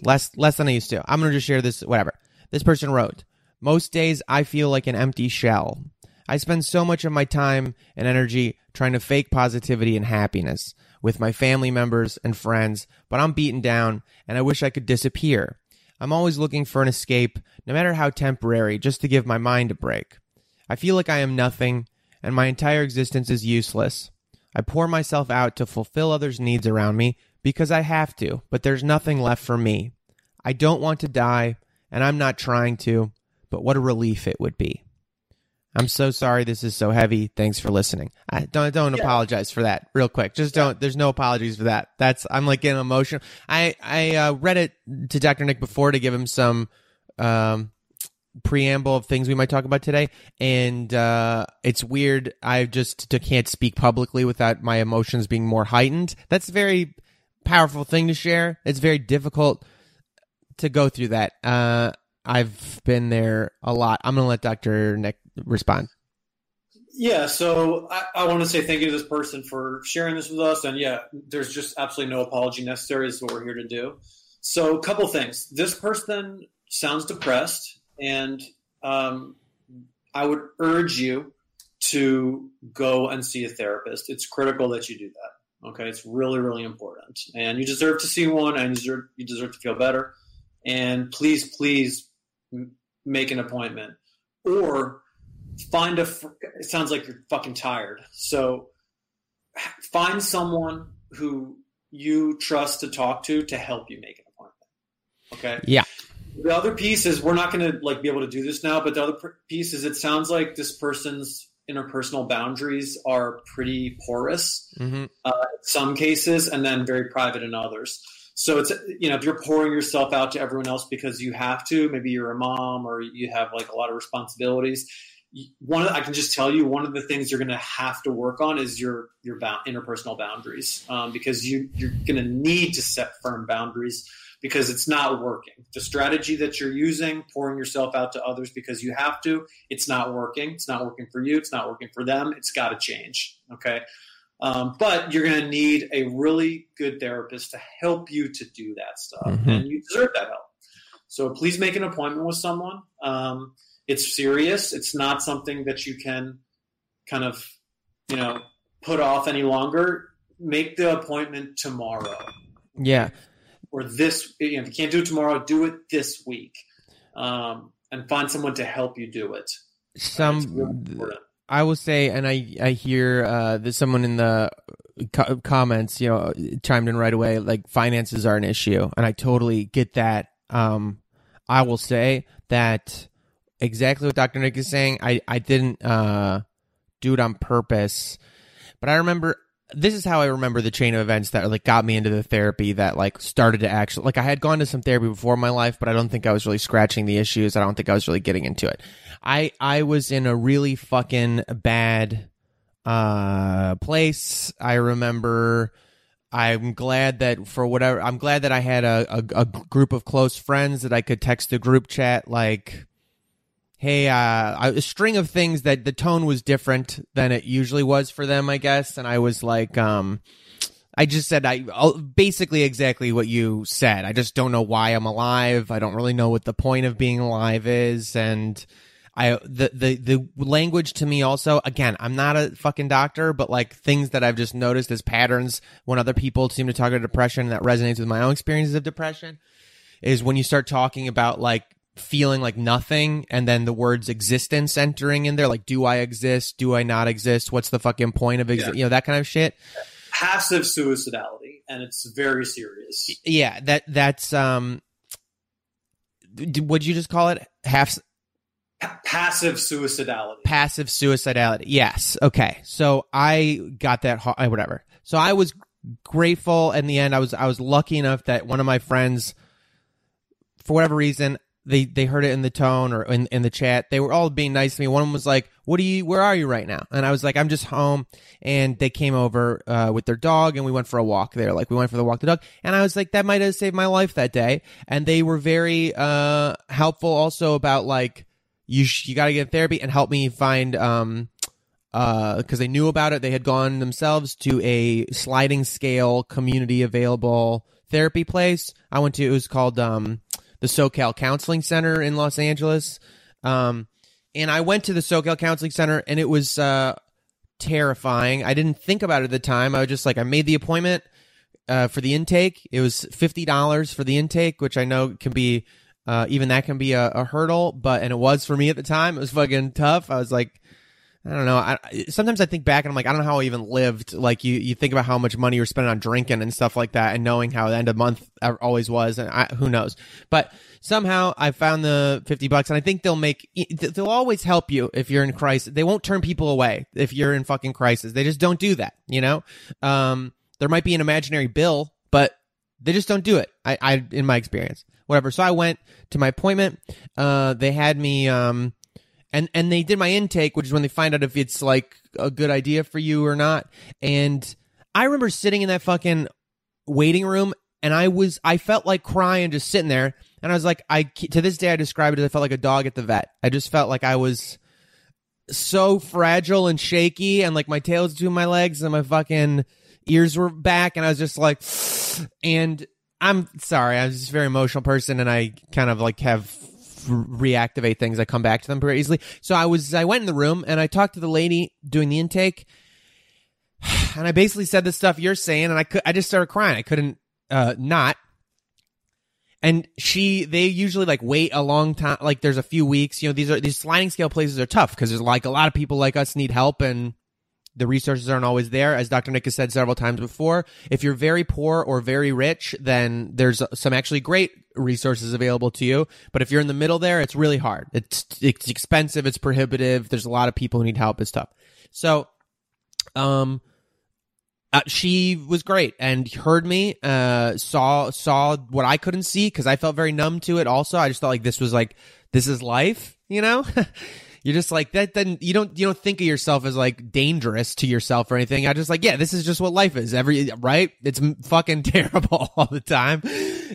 less less than I used to. I'm gonna just share this. Whatever. This person wrote. Most days I feel like an empty shell. I spend so much of my time and energy trying to fake positivity and happiness with my family members and friends, but I'm beaten down and I wish I could disappear. I'm always looking for an escape, no matter how temporary, just to give my mind a break. I feel like I am nothing and my entire existence is useless. I pour myself out to fulfill others' needs around me because I have to, but there's nothing left for me. I don't want to die, and I'm not trying to, but what a relief it would be. I'm so sorry this is so heavy. Thanks for listening. I don't don't
Yeah.
apologize for that. Real quick. Just don't there's no apologies for that. That's I'm like getting emotional. I I uh, read it to Dr. Nick before to give him some um preamble of things we might talk about today and uh it's weird i just can't speak publicly without my emotions being more heightened that's very powerful thing to share it's very difficult to go through that uh i've been there a lot i'm gonna let dr nick respond
Yeah, so I, I want to say thank you to this person for sharing this with us. And yeah, there's just absolutely no apology necessary. This is what we're here to do. So, a couple things. This person sounds depressed, and um, I would urge you to go and see a therapist. It's critical that you do that. Okay, it's really, really important, and you deserve to see one, and you deserve, you deserve to feel better. And please, please make an appointment. Or find a fr- it sounds like you're fucking tired. So find someone who you trust to talk to to help you make an appointment. Okay?
Yeah.
the other piece is we're not going to like be able to do this now but the other pr- piece is it sounds like this person's interpersonal boundaries are pretty porous
mm-hmm.
uh, in some cases and then very private in others. So it's you know if you're pouring yourself out to everyone else because you have to, maybe you're a mom or you have like a lot of responsibilities. One, of the- I can just tell you, one of the things you're going to have to work on is your your interpersonal boundaries um, because you you're going to need to set firm boundaries because it's not working. The strategy that you're using, pouring yourself out to others because you have to, it's not working. It's not working for you. It's not working for them. It's got to change. Okay. Um, but you're going to need a really good therapist to help you to do that stuff,
Mhm.
and you deserve that help. So please make an appointment with someone. Um, it's serious. It's not something that you can kind of, you know, put off any longer. Make the appointment tomorrow
Yeah.
Or this. You know, if you can't do it tomorrow, do it this week, um, and find someone to help you do it. Really
Some. I will say, and I I hear uh, there's someone in the co- comments, you know, chimed in right away. Like finances are an issue, and I totally get that. Um, I will say that exactly what Dr. Nick is saying. I I didn't uh, do it on purpose, but I remember this is how I remember the chain of events that like got me into the therapy that like started to actually like I had gone to some therapy before in my life, but I don't think I was really scratching the issues. I don't think I was really getting into it. I I was in a really fucking bad uh place. I remember I'm glad that for whatever I'm glad that I had a, a, a group of close friends that I could text a group chat like hey uh a string of things that the tone was different than it usually was for them I guess and I was like um I just said I I'll- basically exactly what you said. I just don't know why I'm alive. I don't really know what the point of being alive is and I the the the language to me also again I'm not a fucking doctor but like things that I've just noticed as patterns when other people seem to talk about depression that resonates with my own experiences of depression is when you start talking about like feeling like nothing and then the words existence entering in there like do I exist do I not exist what's the fucking point of
Yeah.
you know that kind of shit
Passive suicidality, and it's very serious.
yeah that that's um would you just call it half
Pa- passive suicidality.
passive suicidality. Yes. Okay. So I got that. uh, Whatever. So I was grateful. In the end, I was I was lucky enough that one of my friends, for whatever reason, they they heard it in the tone or in in the chat. They were all being nice to me. One was like, "What do you? Where are you right now?" And I was like, "I'm just home." And they came over uh, with their dog, and we went for a walk there. Like we went for the walk the dog, and I was like, "That might have saved my life that day." And they were very uh helpful also about like you sh- you got to get therapy and help me find um uh because they knew about it they had gone themselves to a sliding scale community available therapy place i went to it was called um the socal counseling center in los angeles um and i went to the socal counseling center and it was uh terrifying i didn't think about it at the time i was just like i made the appointment uh, for the intake. It was fifty dollars for the intake, which I know can be uh, even that can be a, a hurdle, but and it was for me at the time. It was fucking tough. I was like, I don't know. I, sometimes I think back and I'm like, I don't know how I even lived. Like you, you think about how much money you're spending on drinking and stuff like that, and knowing how the end of month always was, and I, who knows. But somehow I found the fifty bucks, and I think they'll make they'll always help you if you're in crisis. They won't turn people away if you're in fucking crisis. They just don't do that. You know. Um, there might be an imaginary bill, but they just don't do it. I, I in my experience, whatever. So I went to my appointment. Uh, they had me, um, and and they did my intake, which is when they find out if it's like a good idea for you or not. And I remember sitting in that fucking waiting room, and I was I felt like crying just sitting there, and I was like, I to this day I describe it as I felt like a dog at the vet. I just felt like I was so fragile and shaky, and like my tail was between my legs, and my fucking ears were back and I was just like and I'm sorry, I was just a very emotional person and I kind of like have reactivate things. I come back to them pretty easily. So I was I went in the room and I talked to the lady doing the intake and I basically said the stuff you're saying and I could I just started crying. I couldn't uh not and she they usually like wait a long time like there's a few weeks you know these are these sliding scale places are tough because there's like a lot of people like us need help and the resources aren't always there. As Dr. Nick has said several times before, if you're very poor or very rich, then there's some actually great resources available to you. But if you're in the middle there, it's really hard. It's, it's expensive. It's prohibitive. There's a lot of people who need help. It's tough. So, um, uh, she was great and heard me, uh, saw, saw what I couldn't see because I felt very numb to it also. I just thought like this was like, this is life, you know? you're just like that then you don't you don't think of yourself as like dangerous to yourself or anything i just like yeah this is just what life is every right it's fucking terrible all the time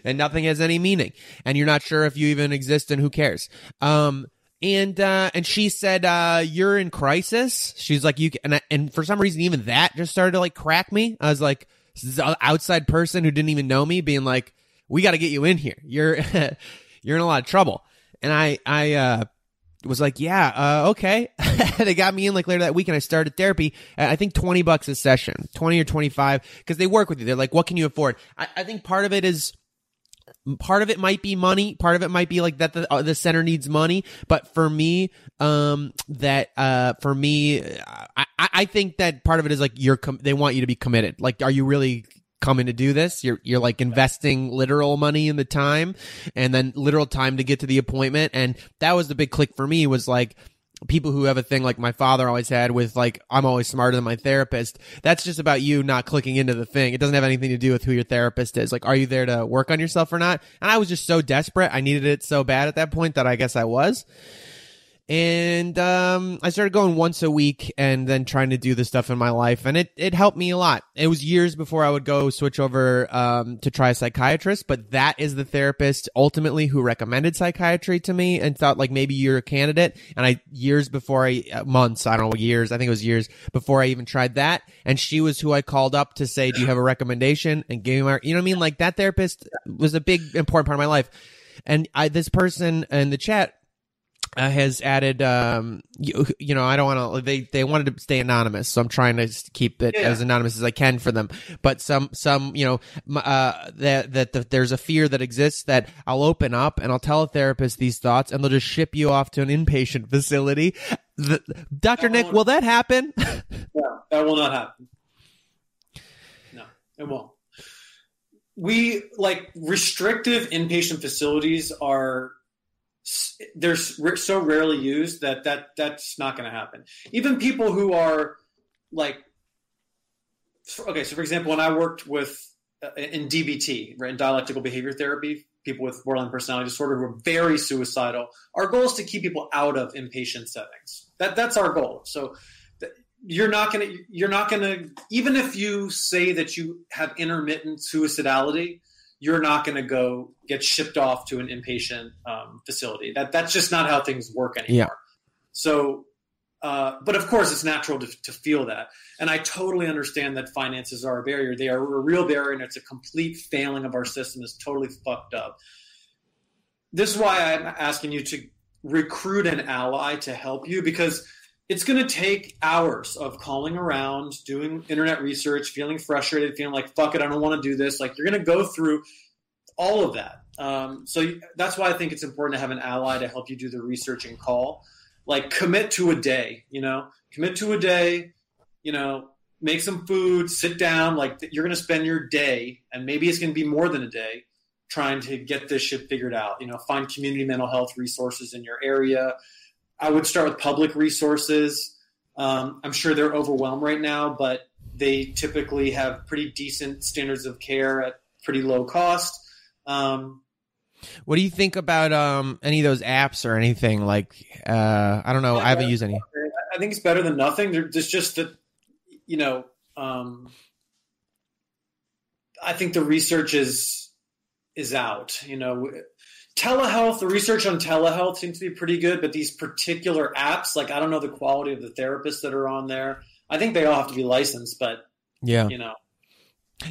and nothing has any meaning and you're not sure if you even exist and who cares um and uh, and she said, uh, "You're in crisis." She's like, "You," and I, and for some reason, even that just started to like crack me. I was like, this outside person who didn't even know me, being like, "We got to get you in here. You're you're in a lot of trouble." And I I uh, was like, "Yeah, uh, okay." they got me in like later that week, and I started therapy. I think twenty bucks a session, twenty or twenty five, because they work with you. They're like, "What can you afford?" I, I think part of it is part of it might be money part of it might be like that the, uh, the center needs money but for me um that uh for me i i think that part of it is like you're com- they want you to be committed like are you really coming to do this you're you're like investing literal money in the time and then literal time to get to the appointment and that was the big click for me was like people who have a thing like my father always had with like I'm always smarter than my therapist. That's just about you not clicking into the thing. It doesn't have anything to do with who your therapist is. Like, are you there to work on yourself or not? And I was just so desperate. I needed it so bad at that point that I guess I was and um, I started going once a week and then trying to do the stuff in my life, and it it helped me a lot. It was years before I would go switch over um, to try a psychiatrist, but that is the therapist ultimately who recommended psychiatry to me and thought like maybe you're a candidate. And I years before I uh, months I don't know years I think it was years before I even tried that, and she was who I called up to say, "Do you have a recommendation?" and gave me my you know what I mean like that therapist was a big important part of my life. And I, this person in the chat uh, has added um you, you know i don't want to they they wanted to stay anonymous so i'm trying to keep it yeah. as anonymous as i can for them. But some some you know uh that that the, there's a fear that exists that i'll open up and i'll tell a therapist these thoughts and they'll just ship you off to an inpatient facility. The, dr nick will that happen?
No that will not happen. No it won't. We like restrictive inpatient facilities are they're so rarely used that that that's not going to happen. Even people who are like, okay, so for example, when I worked with uh, in DBT, right, in dialectical behavior therapy, people with borderline personality disorder who are very suicidal. Our goal is to keep people out of inpatient settings. That that's our goal. So you're not to you're not going to even if you say that you have intermittent suicidality you're not going to go get shipped off to an inpatient um, facility. That that's just not how things work anymore. Yeah. So, uh, but of course, it's natural to, to feel that, and I totally understand that finances are a barrier. They are a real barrier, and it's a complete failing of our system. It's totally fucked up. This is why I'm asking you to recruit an ally to help you because it's going to take hours of calling around, doing internet research, feeling frustrated, feeling like, fuck it, I don't want to do this. Like, you're going to go through all of that. Um, so that's why I think it's important to have an ally to help you do the research and call. Like, commit to a day, you know, commit to a day, you know, make some food, sit down. Like, you're going to spend your day, and maybe it's going to be more than a day, trying to get this shit figured out. You know, find community mental health resources in your area I would start with public resources. Um, I'm sure they're overwhelmed right now, but they typically have pretty decent standards of care at pretty low cost. Um,
what do you think about um, any of those apps or anything like? Uh, I don't know. I haven't used any.
I think it's better than nothing. There's just that, you know, um, I think the research is is out. You know, telehealth, the research on telehealth seems to be pretty good, but these particular apps, like I don't know the quality of the therapists that are on there. I think they all have to be licensed, but yeah, you know.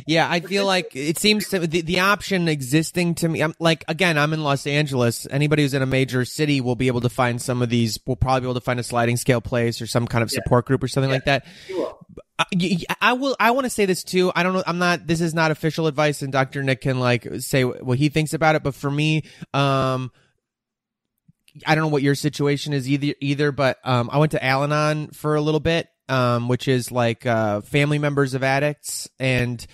Yeah, I feel like it seems to the, the option existing to me. I'm like again, I'm in Los Angeles. Anybody who's in a major city will be able to find some of these. Will probably be able to find a sliding scale place or some kind of support yeah. group or something yeah. like that. I will. I want to say this too. I don't know. I'm not. This is not official advice, and Dr. Nick can like say what he thinks about it. But for me, um, I don't know what your situation is either. Either, but um, I went to Al-Anon for a little bit, um, which is like uh, family members of addicts and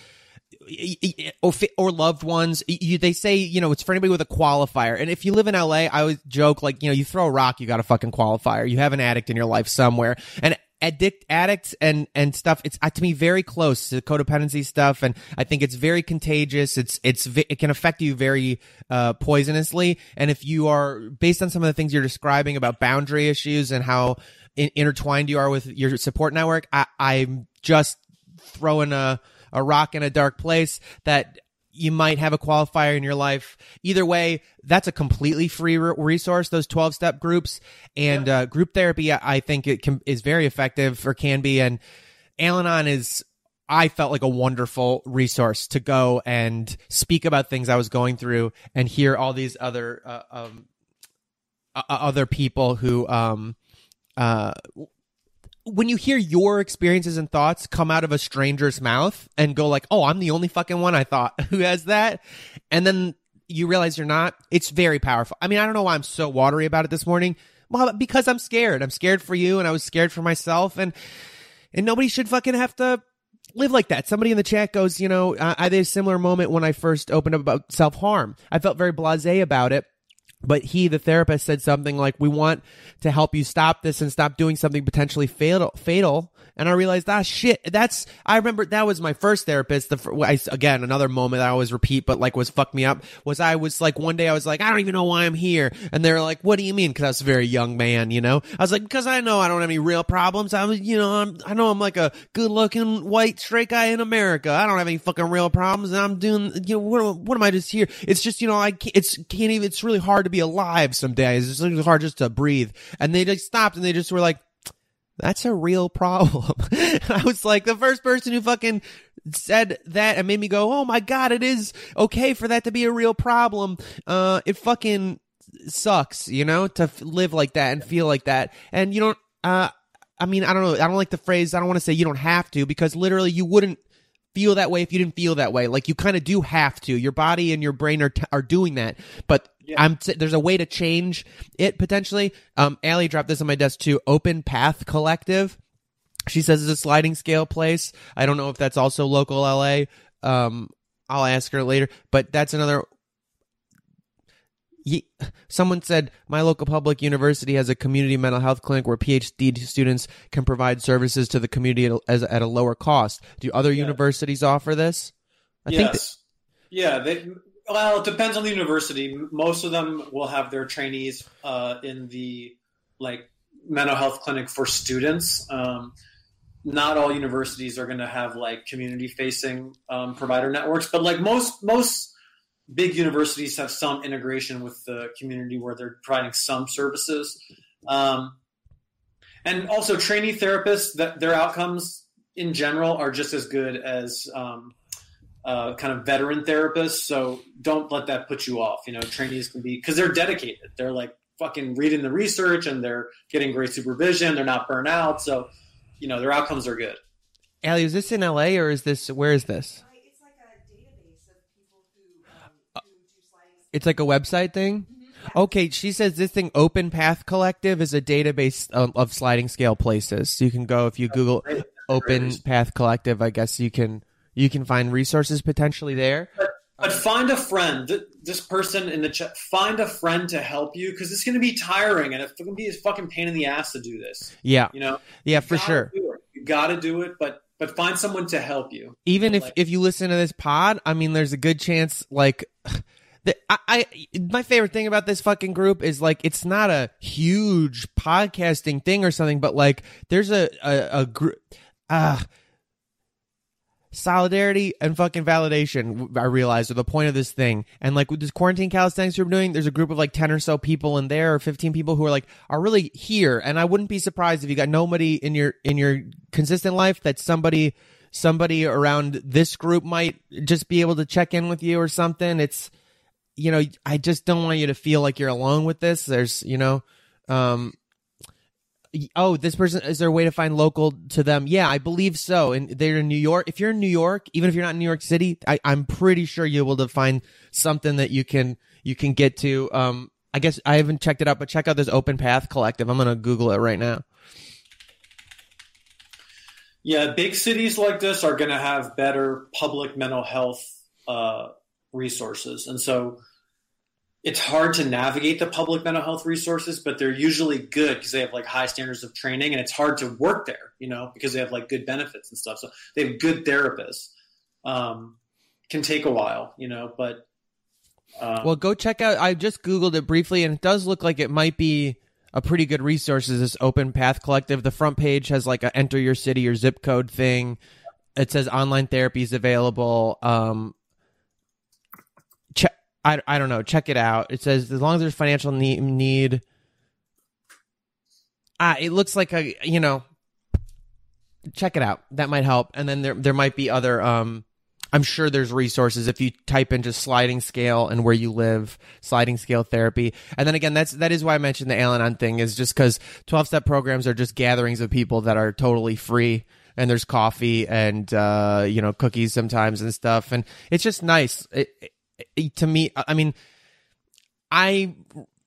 or loved ones. You, they say, you know, it's for anybody with a qualifier. And if you live in LA, I always joke like, you know, you throw a rock, you got a fucking qualifier. You have an addict in your life somewhere. And addict addicts and and stuff it's uh, to me very close to codependency stuff and i think it's very contagious. It's it's it can affect you very uh, poisonously. And if you are based on some of the things you're describing about boundary issues and how in, intertwined you are with your support network I, i'm just throwing a a rock in a dark place that you might have a qualifier in your life. Either way, that's a completely free re- resource. Those twelve step groups and uh, group therapy, I, I think it can, is very effective or can be. And Al-Anon is, I felt like a wonderful resource to go and speak about things I was going through and hear all these other uh, um, uh, other people who um uh when you hear your experiences and thoughts come out of a stranger's mouth and go like, "Oh, I'm the only fucking one I thought who has that," and then you realize you're not. It's very powerful. I mean, I don't know why I'm so watery about it this morning. Well, because I'm scared. I'm scared for you, and I was scared for myself, and and nobody should fucking have to live like that. Somebody in the chat goes, you know, I, I had a similar moment when I first opened up about self harm. I felt very blasé about it but he, the therapist, said something like, "We want to help you stop this and stop doing something potentially fatal." Fatal, and I realized, ah, shit. That's I remember that was my first therapist. The I, again another moment I always repeat, but like was fucked me up. Was I was like one day I was like, I don't even know why I'm here, and they're like, What do you mean? Because I was a very young man, you know. I was like, because I know I don't have any real problems. I'm, you know, I'm, I know I'm like a good looking white straight guy in America. I don't have any fucking real problems, and I'm doing, you know, what, what am I just here? It's just, you know, I can't, it's can't even. It's really hard to be alive some days. It's really hard just to breathe. And they just stopped and they just were like, that's a real problem. I was like the first person who fucking said that and made me go, "Oh my god, it is okay for that to be a real problem." Uh it fucking sucks, you know, to f- live like that and feel like that. And you don't uh I mean, I don't know, I don't like the phrase, I don't want to say you don't have to because literally you wouldn't feel that way if you didn't feel that way. Like you kind of do have to. Your body and your brain are t- are doing that. But I'm t- there's a way to change it potentially. Um, Allie dropped this on my desk too. Open Path Collective. She says it's a sliding scale place. I don't know if that's also local LA. Um, I'll ask her later. But that's another. Ye- Someone said my local public university has a community mental health clinic where PhD students can provide services to the community at a, as, at a lower cost. Do other universities offer this? I think
yes. yeah. They, well, it depends on the university. Most of them will have their trainees uh, in the like mental health clinic for students. Um, not all universities are going to have like community facing um, provider networks, but like most most big universities have some integration with the community where they're providing some services. Um, and also trainee therapists that their outcomes in general are just as good as um, uh, kind of veteran therapists. So don't let that put you off. You know, trainees can be because they're dedicated. They're like fucking reading the research and they're getting great supervision. They're not burnt out. So, you know, their outcomes are good.
Allie, is this in LA or is this where is this?
It's like a database of people who, um, who do sliding
It's like a website thing. Mm-hmm. Okay, she says this thing, Open Path Collective, is a database of, of sliding scale places. So you can go if you Google. Open. Path Collective. I guess you can you can find resources potentially there.
But find a friend. This person in the chat, find a friend to help you because it's going to be tiring and it's going to be a fucking pain in the ass to do this.
Yeah,
You know,
yeah, for sure.
You got to do it, but but find someone to help you.
Even if
Like-
if you listen to this pod, I mean, there's a good chance like. That I, I my favorite thing about this fucking group is like it's not a huge podcasting thing or something, but like there's a a, a group. Uh, solidarity and fucking validation i realized are the point of this thing and like with this quarantine calisthenics group doing there's a group of like 10 or so people in there or 15 people who are like are really here and i wouldn't be surprised if you got nobody in your in your consistent life that somebody somebody around this group might just be able to check in with you or something it's you know i just don't want you to feel like you're alone with this. There's you know um oh this person is there a way to find local to them? Yeah i believe so. And they're in new york. If you're in new york even if you're not in new york city I, i'm pretty sure you'll be able to find something that you can you can get to. Um i guess i haven't checked it out but check out this open path collective. I'm gonna google it right now.
Yeah, big cities like this are going to have better public mental health uh, resources, and so it's hard to navigate the public mental health resources, but they're usually good because they have like high standards of training, and it's hard to work there, you know, because they have like good benefits and stuff. So they have good therapists. Um, can take a while, you know, but uh,
well go check out i just googled it briefly and it does look like it might be a pretty good resource is this open path collective the front page has like a enter your city or zip code thing it says online therapy is available um I, I don't know. Check it out. It says as long as there's financial need, need ah, it looks like a you know. Check it out. That might help. And then there there might be other. Um, I'm sure there's resources if you type in just sliding scale and where you live, sliding scale therapy. And then again, that's that is why I mentioned the Al-Anon thing is just because 12 step programs are just gatherings of people that are totally free and there's coffee and uh, you know cookies sometimes and stuff and it's just nice it, it, to me i mean i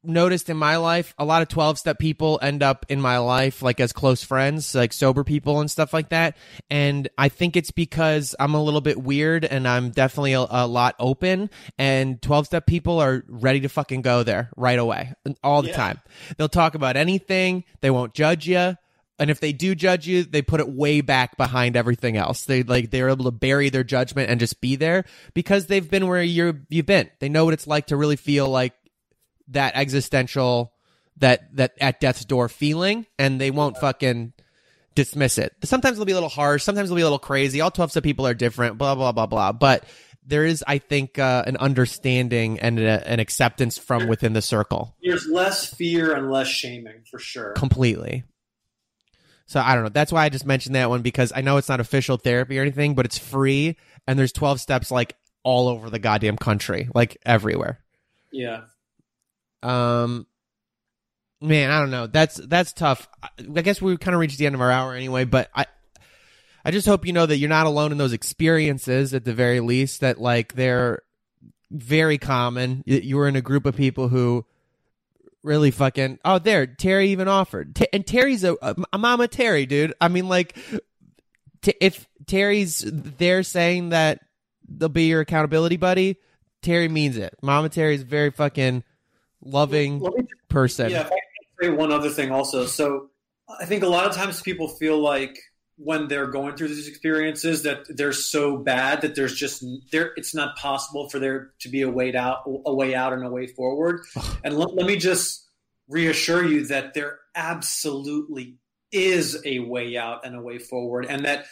noticed in my life a lot of 12 step people end up in my life like as close friends like sober people and stuff like that. And i think it's because i'm a little bit weird and i'm definitely a, a lot open. And 12 step people are ready to fucking go there right away all the
Yeah.
time. They'll talk about anything. They won't judge you and if they do judge you, they put it way back behind everything else. They like they're able to bury their judgment and just be there because they've been where you're you've been. They know what it's like to really feel like that existential that that at death's door feeling and they won't fucking dismiss it. Sometimes they'll be a little harsh, sometimes they'll be a little crazy. All 12 step people are different, blah blah blah blah. But there is I think uh, an understanding and a, an acceptance from within the circle
There's less fear and less shaming for sure.
completely. So I don't know. That's why I just mentioned that one because I know it's not official therapy or anything, but it's free and there's 12 steps like all over the goddamn country, like everywhere.
Yeah.
Um man, I don't know. That's that's tough. I guess we kind of reached the end of our hour anyway, but I I just hope you know that you're not alone in those experiences at the very least that like they're very common. You were in a group of people who really fucking oh there terry even offered. T- and terry's a, a mama terry dude. I mean like t- if terry's there saying that they'll be your accountability buddy terry means it. Mama terry's a very fucking loving
me
person.
Yeah, if I can say one other thing also. So I think a lot of times people feel like when they're going through these experiences that they're so bad that there's just there it's not possible for there to be a way out a way out and a way forward. and let, let me just reassure you that there absolutely is a way out and a way forward and that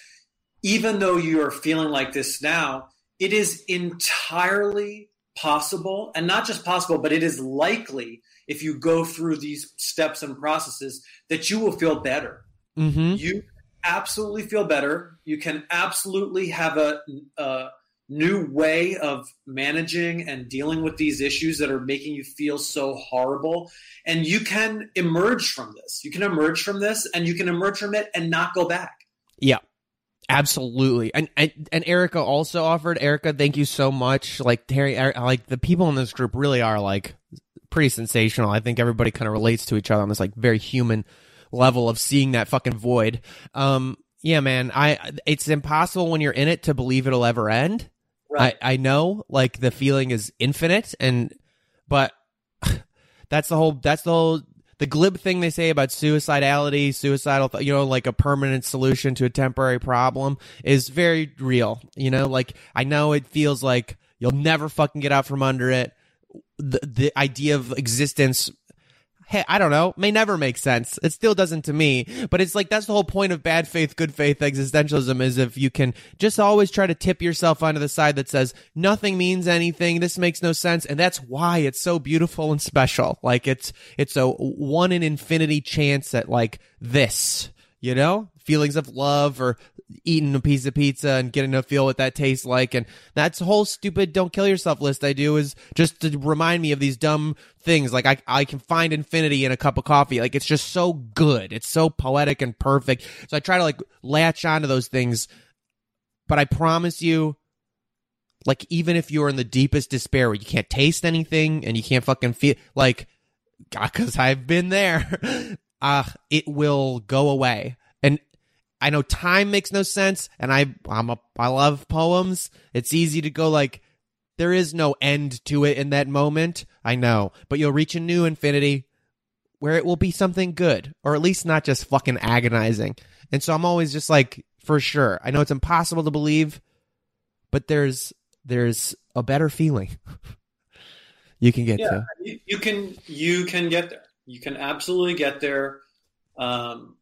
even though you are feeling like this now, it is entirely possible and not just possible, but it is likely if you go through these steps and processes that you will feel better.
mm-hmm
You absolutely feel better. You can absolutely have a, a new way of managing and dealing with these issues that are making you feel so horrible. And you can emerge from this. You can emerge from this and you can emerge from it and not go back.
Yeah. Absolutely. And, and and Erica also offered. Erica, thank you so much. Like Terry Er- like the people in this group really are like pretty sensational. I think everybody kind of relates to each other on this like very human level of seeing that fucking void. Um yeah, man. I it's impossible when you're in it to believe it'll ever end.
Right.
I I know like the feeling is infinite and but that's the whole that's the whole the glib thing they say about suicidality, suicidal, th- you know, like a permanent solution to a temporary problem is very real. You know, like I know it feels like you'll never fucking get out from under it. The the idea of existence hey, I don't know, may never make sense. It still doesn't to me, but it's like that's the whole point of bad faith, good faith existentialism is if you can just always try to tip yourself onto the side that says nothing means anything, this makes no sense, and that's why it's so beautiful and special. Like it's it's a one in infinity chance at like this, you know? Feelings of love or eating a piece of pizza and getting to feel what that tastes like. And that's whole stupid don't kill yourself list I do is just to remind me of these dumb things. Like I, I can find infinity in a cup of coffee. Like it's just so good. It's so poetic and perfect. So I try to like latch onto those things. But I promise you, like even if you're in the deepest despair where you can't taste anything and you can't fucking feel like, because I've been there, uh, it will go away. I know time makes no sense, and I I'm a I love poems. It's easy to go like there is no end to it in that moment. I know, but you'll reach a new infinity where it will be something good, or at least not just fucking agonizing. And so I'm always just like, for sure. I know it's impossible to believe, but there's there's a better feeling you can get
yeah,
to.
you, you can you can get there. You can absolutely get there. Um,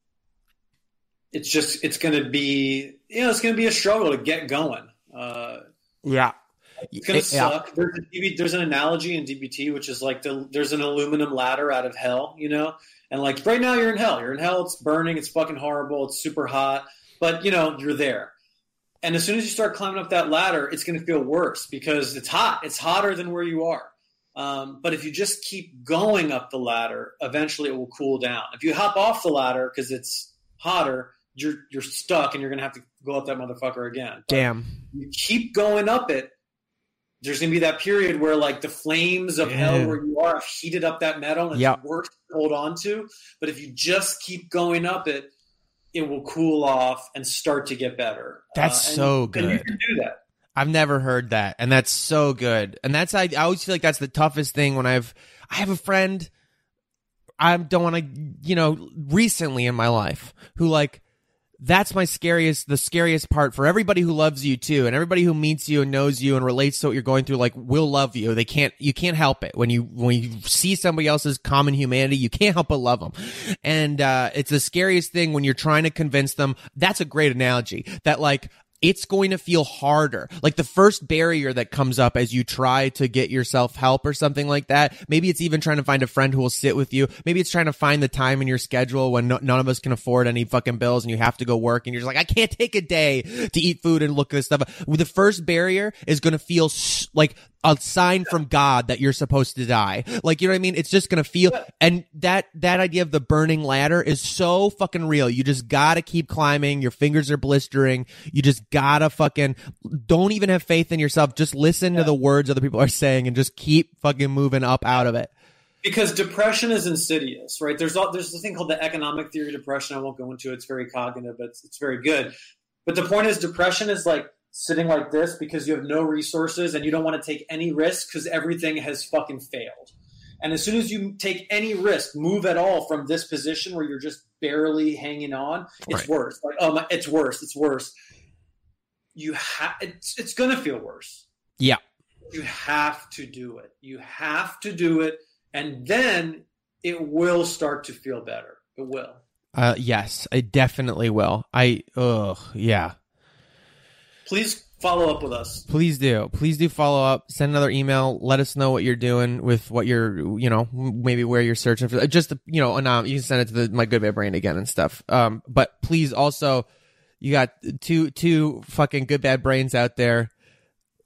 it's just it's going to be you know it's going to be a struggle to get going. Uh,
Yeah.
It's gonna
It- yeah.
suck. There's, a DB, there's an analogy in DBT, which is like the, there's an aluminum ladder out of hell, you know, and like right now you're in hell. You're in hell. It's burning. It's fucking horrible. It's super hot, but you know you're there. And as soon as you start climbing up that ladder, it's going to feel worse because it's hot. It's hotter than where you are. Um, but if you just keep going up the ladder, eventually it will cool down. If you hop off the ladder because it's hotter, you're you're stuck and you're to have to go up that motherfucker again. But
Damn.
you keep going up it, there's to be that period where like the flames of
Yeah.
hell where you are have heated up that metal and
Yep.
it's worse to hold on to. But if you just keep going up it, it will cool off and start to get better.
Uh, that's
and-
so
And you
good.
can do that.
I've never heard that, and that's so good. And that's I, I always feel like that's the toughest thing when I've I have a friend I don't want to you know recently in my life who like that's my scariest the scariest part for everybody who loves you too and everybody who meets you and knows you and relates to what you're going through like will love you. They can't you can't help it. When you when you see somebody else's common humanity you can't help but love them and uh it's the scariest thing when you're trying to convince them. That's a great analogy. That like it's going to feel harder. Like the first barrier that comes up as you try to get yourself help or something like that. Maybe it's even trying to find a friend who will sit with you. Maybe it's trying to find the time in your schedule when no, none of us can afford any fucking bills and you have to go work and you're just like, I can't take a day to eat food and look at this stuff. The first barrier is going to feel like a sign from God that you're supposed to die. Like, you know what I mean? It's just going to feel, and that, that idea of the burning ladder is so fucking real. You just gotta keep climbing. Your fingers are blistering. You just gotta fucking, don't even have faith in yourself. Just listen to the words other people are saying and just keep fucking moving up out of it.
because depression is insidious, right? There's all, there's this thing called the economic theory of depression. I won't go into it. It's very cognitive, but it's, it's very good. But the point is, depression is like sitting like this because you have no resources and you don't want to take any risk because everything has fucking failed. And as soon as you take any risk, move at all from this position where you're just barely hanging on, it's
Right.
worse. Like, oh my, it's worse. It's worse. You have. It's it's gonna feel worse
Yeah.
you have to do it. You have to do it, and then it will start to feel better. It will.
Uh, yes, I definitely will. I, ugh, yeah.
Please follow up with us.
Please do. Please do follow up. Send another email. Let us know what you're doing with what you're, you know, maybe where you're searching for. Just, you know, anom- you can send it to the, my good bad brain again and stuff. Um, but please also, you got two, two fucking good bad brains out there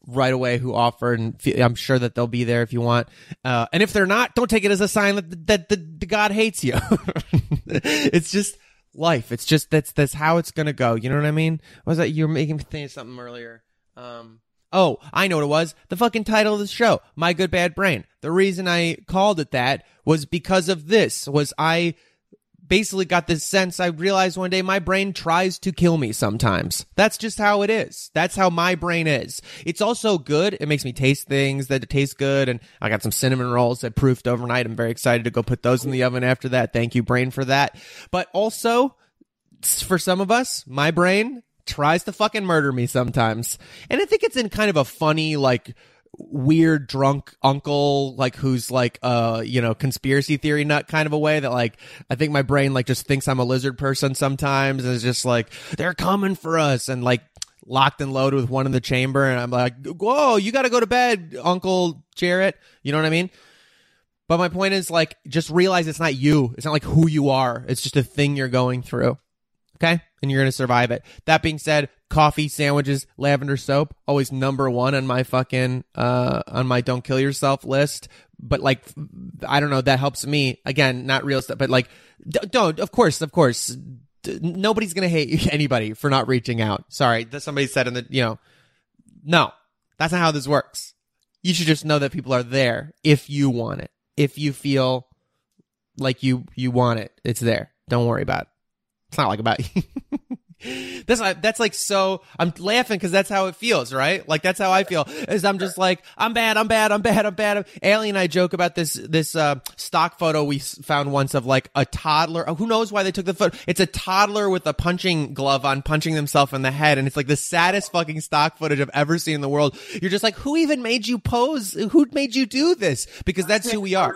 right away who offer and I'm sure that they'll be there if you want. Uh, and if they're not, don't take it as a sign that, that, that, the God hates you. it's just life. It's just, that's, that's how it's to go. You know what I mean? Was that? You were making me think of something earlier. Um, oh, I know what it was. The fucking title of the show, My Good Bad Brain. The reason I called it that was because of this, was I basically got this sense I realized one day my brain tries to kill me sometimes. That's just how it is. That's how my brain is. It's also good. It makes me taste things that taste good. And I got some cinnamon rolls that proofed overnight. I'm very excited to go put those in the oven after that. Thank you, brain, for that. But also, for some of us, my brain tries to fucking murder me sometimes. And I think it's in kind of a funny, like, weird drunk uncle like who's like uh you know conspiracy theory nut kind of a way that like i think my brain like just thinks i'm a lizard person sometimes and it's just like they're coming for us and like locked and loaded with one in the chamber and i'm like whoa you gotta go to bed uncle jarrett. You know what i mean? But my point is like just realize it's not you. It's not like who you are. It's just a thing you're going through. Okay? And you're gonna survive it. That being said coffee sandwiches lavender soap always number one on my fucking uh on my don't kill yourself list. But like i don't know that helps me. Again not real stuff but like don't of course of course. Nobody's gonna hate anybody for not reaching out. Sorry that somebody said in the you know no that's not how this works. You should just know that people are there if you want it. If you feel like you you want it it's there. Don't worry about it. It's not like about you that's that's like so i'm laughing because that's how it feels right? Like that's how i feel is i'm just like i'm bad i'm bad i'm bad i'm bad. Alien and i joke about this this uh, stock photo we found once of like a toddler. Who knows why they took the photo it's a toddler with a punching glove on punching themselves in the head and it's like the saddest fucking stock footage i've ever seen in the world. You're just like who even made you pose? Who made you do this? Because that's who we are.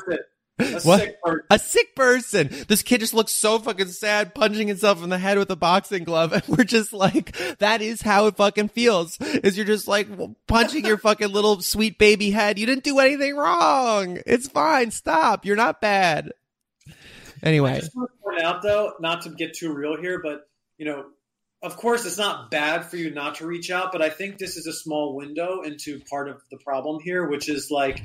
A
What?
sick person.
A sick person. This kid just looks so fucking sad, punching himself in the head with a boxing glove, and we're just like, that is how it fucking feels. Is you're just like punching your fucking little sweet baby head. You didn't do anything wrong. It's fine. Stop. You're not bad.
I
Anyway,
just want to point out, though, not to get too real here, but you know, of course, it's not bad for you not to reach out, but I think this is a small window into part of the problem here, which is like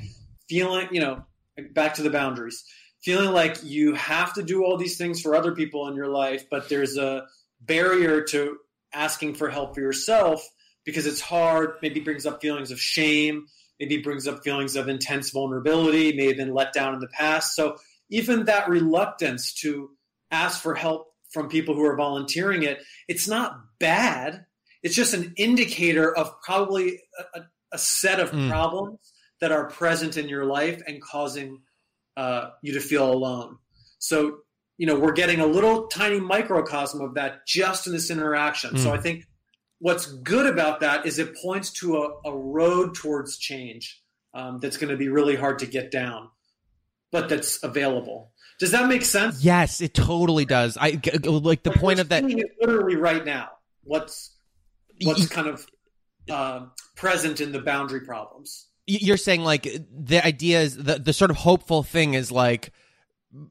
feeling, you know, back to the boundaries, feeling like you have to do all these things for other people in your life, but there's a barrier to asking for help for yourself because it's hard. Maybe brings up feelings of shame. Maybe brings up feelings of intense vulnerability. May have been let down in the past. So even that reluctance to ask for help from people who are volunteering it, it's not bad. It's just an indicator of probably a, a- set of
Mm.
problems that are present in your life and causing uh, you to feel alone. So, you know, we're getting a little tiny microcosm of that just in this interaction. So
Mm.
I think what's good about that is it points to a, a road towards change um, that's going to be really hard to get down, but that's available. Does that make sense?
yes, it totally does. I like the
Like,
point of that.
literally right now. What's what's kind of um, present in the boundary problems?
You're saying like the idea is the the sort of hopeful thing is like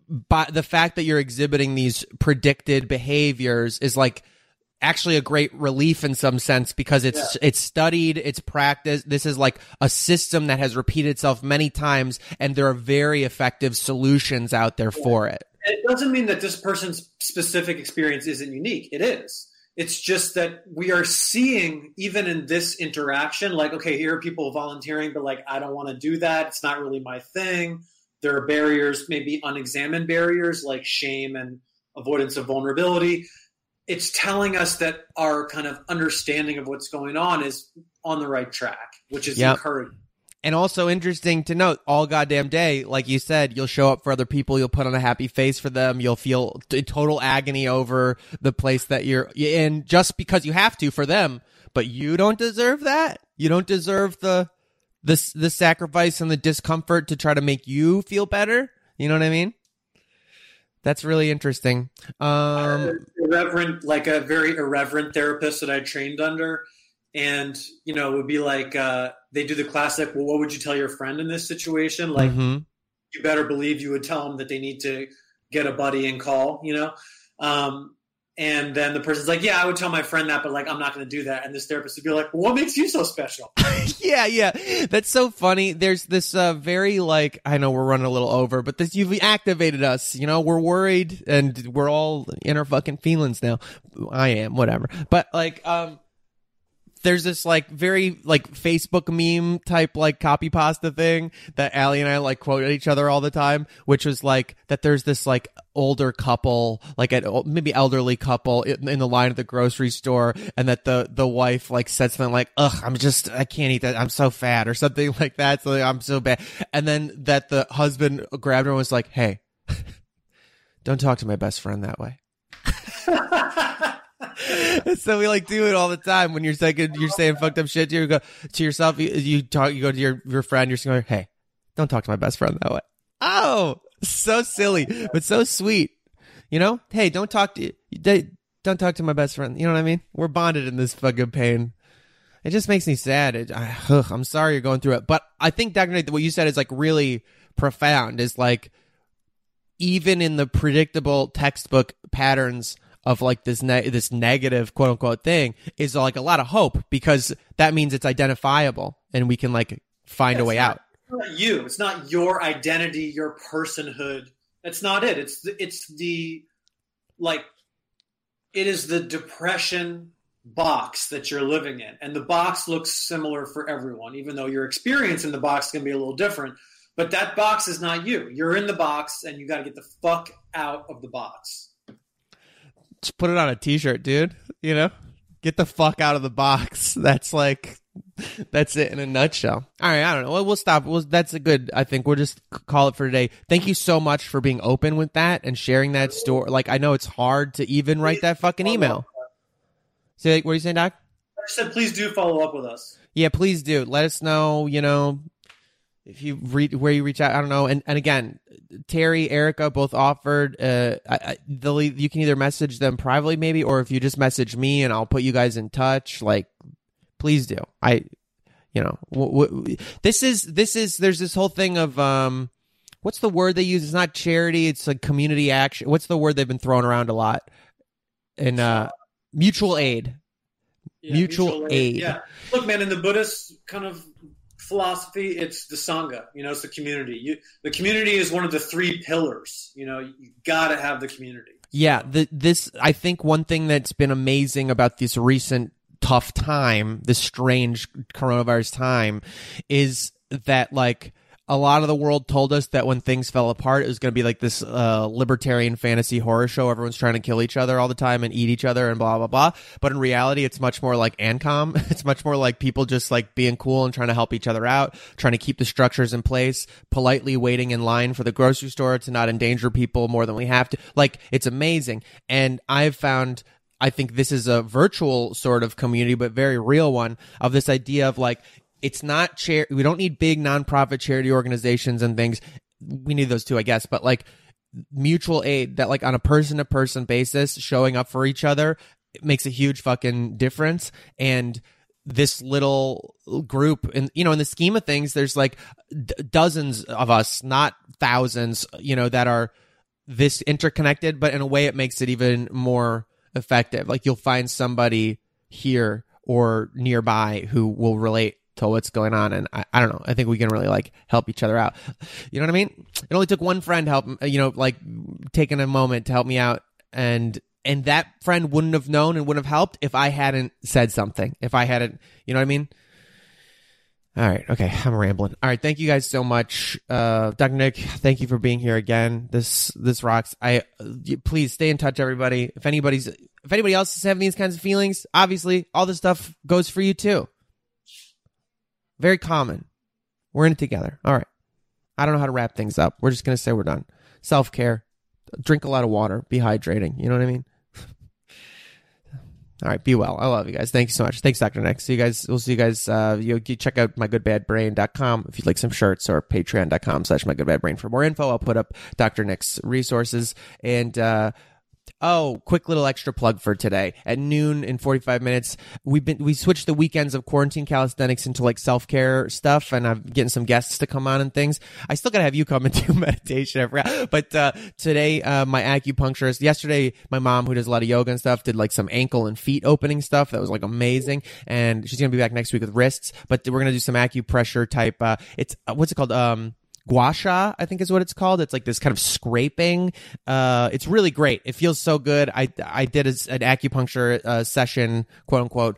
by the fact that you're exhibiting these predicted behaviors is like actually a great relief in some sense because it's it's studied it's practiced this is like a system that has repeated itself many times and there are very effective solutions out there for it
it doesn't mean that this person's specific experience isn't unique. It is. It's just that we are seeing, even in this interaction, like, okay, here are people volunteering, but like, I don't want to do that. It's not really my thing. There are barriers, maybe unexamined barriers like shame and avoidance of vulnerability. It's telling us that our kind of understanding of what's going on is on the right track, which is
Yep.
encouraging.
And also interesting to note, all goddamn day, like you said, you'll show up for other people, you'll put on a happy face for them, you'll feel t- total agony over the place that you're in just because you have to for them, but you don't deserve that. You don't deserve the the the sacrifice and the discomfort to try to make you feel better. You know what I mean? That's really interesting. Um
irreverent, like a very irreverent therapist that I trained under. And, you know, it would be like, uh, they do the classic, well, what would you tell your friend in this situation? Like,
mhm.
you better believe you would tell them that they need to get a buddy and call, you know? Um, and then the person's like, yeah, I would tell my friend that, but like, I'm not going to do that. And this therapist would be like, well, what makes you so special?
yeah, yeah. That's so funny. There's this uh, very like I know we're running a little over, but this you've activated us. You know, we're worried and we're all in our fucking feelings now. I am, whatever. But like um there's this like very like Facebook meme type like copy pasta thing that Allie and I like quote at each other all the time, which was like that there's this like older couple, like an maybe elderly couple in, in the line at the grocery store, and that the the wife like said something like, "Ugh, I'm just I can't eat that. I'm so fat," or something like that. So like, I'm so bad, and then that the husband grabbed her and was like, "Hey." Don't talk to my best friend that way. so we like do it all the time when you're saying you're saying fucked up shit to you go to yourself. You, you talk, you go to your your friend. You're saying, "Hey, don't talk to my best friend that way." Oh, so silly, but so sweet. You know, hey, don't talk to don't talk to my best friend. You know what I mean? We're bonded in this fucking pain. It just makes me sad. It, I, I'm sorry you're going through it, but I think Dr. Nate, what you said is like really profound. Is like even in the predictable textbook patterns of like this ne- this negative quote unquote thing is like a lot of hope because that means it's identifiable and we can like find a way
not-
out.
It's not you. It's not your identity, your personhood. That's not it. It's the, it's the like it is the depression box that you're living in, and the box looks similar for everyone, even though your experience in the box can be a little different. But that box is not you. You're in the box, and you got to get the fuck out of the box.
Just put it on a t-shirt, dude. You know, get the fuck out of the box. That's like, that's it in a nutshell. All right, I don't know. Well, we'll stop. We'll, that's a good. I think we'll just call it for today. Thank you so much for being open with that and sharing that story. Like, I know it's hard to even write that fucking email. Say, what are you saying, Doc?
I said, please do follow up with us.
Yeah, please do. Let us know, you know, if you read where you reach out, I don't know. And and again, Terry, Erica both offered. Uh, I, I, they'll, e- you can either message them privately, maybe, or if you just message me and I'll put you guys in touch. Like, please do. I, you know, w- w- this is this is there's this whole thing of um, what's the word they use? It's not charity. It's like community action. What's the word they've been throwing around a lot? And uh, mutual aid.
Yeah,
Mutual aid.
Yeah. Look, man, in the Buddhist kind of philosophy, it's the sangha. You know, it's the community. You, the community is one of the three pillars. You know, you got to have the community.
Yeah, the, this I think one thing that's been amazing about this recent tough time, this strange coronavirus time, is that like a lot of the world told us that when things fell apart, it was going to be like this uh, libertarian fantasy horror show. Everyone's trying to kill each other all the time and eat each other and blah blah blah. But in reality, it's much more like Ancom. It's much more like people just like being cool and trying to help each other out, trying to keep the structures in place, politely waiting in line for the grocery store to not endanger people more than we have to. Like it's amazing, and I've found I think this is a virtual sort of community, but very real one of this idea of like, it's not chair. We don't need big nonprofit charity organizations and things. We need those too, I guess, but like mutual aid that like on a person to person basis, showing up for each other it makes a huge fucking difference. And this little group and you know in the scheme of things there's like d- dozens of us not thousands you know that are this interconnected but in a way it makes it even more effective like you'll find somebody here or nearby who will relate to what's going on and I, I don't know i think we can really like help each other out you know what i mean it only took one friend help you know like taking a moment to help me out and and that friend wouldn't have known and wouldn't have helped if i hadn't said something if i hadn't you know what i mean all right. Okay. I'm rambling. All right. Thank you guys so much. Uh, Dr. Nick, thank you for being here again. This, this rocks. I, please stay in touch, everybody. If anybody's, if anybody else is having these kinds of feelings, obviously all this stuff goes for you too. Very common. We're in it together. All right. I don't know how to wrap things up. We're just going to say we're done. Self care. Drink a lot of water. Be hydrating. You know what I mean? All right, be well. I love you guys. Thank you so much. Thanks, Dr. Nick. See you guys. We'll see you guys. Uh, you, you check out mygoodbadbrain.com if you'd like some shirts or patreon.com slash mygoodbadbrain for more info. I'll put up Dr. Nick's resources and, uh, Oh, quick little extra plug for today. At noon in 45 minutes, we've been, we switched the weekends of quarantine calisthenics into like self-care stuff and I'm getting some guests to come on and things. I still gotta have you come and do meditation. I forgot. But, uh, today, uh, my acupuncturist, yesterday, my mom who does a lot of yoga and stuff did like some ankle and feet opening stuff. That was like amazing. And she's gonna be back next week with wrists, but we're gonna do some acupressure type, uh, it's, uh, what's it called? Um, gua sha, I think is what it's called. It's like this kind of scraping. Uh, it's really great. It feels so good. I I did a, an acupuncture uh, session, quote unquote,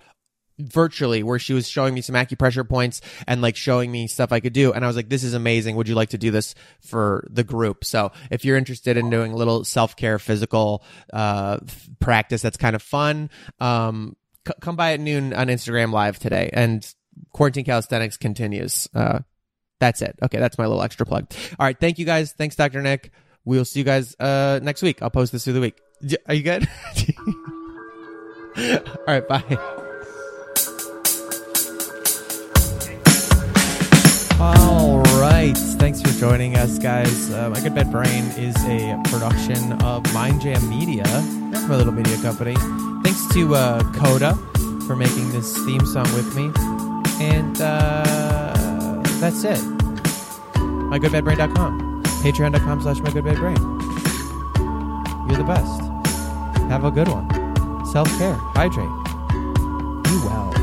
virtually where she was showing me some acupressure points and like showing me stuff I could do. And I was like, this is amazing. Would you like to do this for the group? So if you're interested in doing a little self care physical, uh, practice that's kind of fun, um, c- come by at noon on Instagram live today and quarantine calisthenics continues. Uh, that's it. Okay, that's my little extra plug. All right, thank you guys. Thanks, Dr. Nick. We'll see you guys uh, next week. I'll post this through the week. Are you good? All right, bye. All right. Thanks for joining us, guys. Uh, My Good Bad Brain is a production of Mind Jam Media. My little media company. Thanks to uh, Coda for making this theme song with me. And uh, that's it. MyGoodBadBrain.com. Patreon.com slash MyGoodBadBrain. You're the best. Have a good one. Self care. Hydrate. Be well.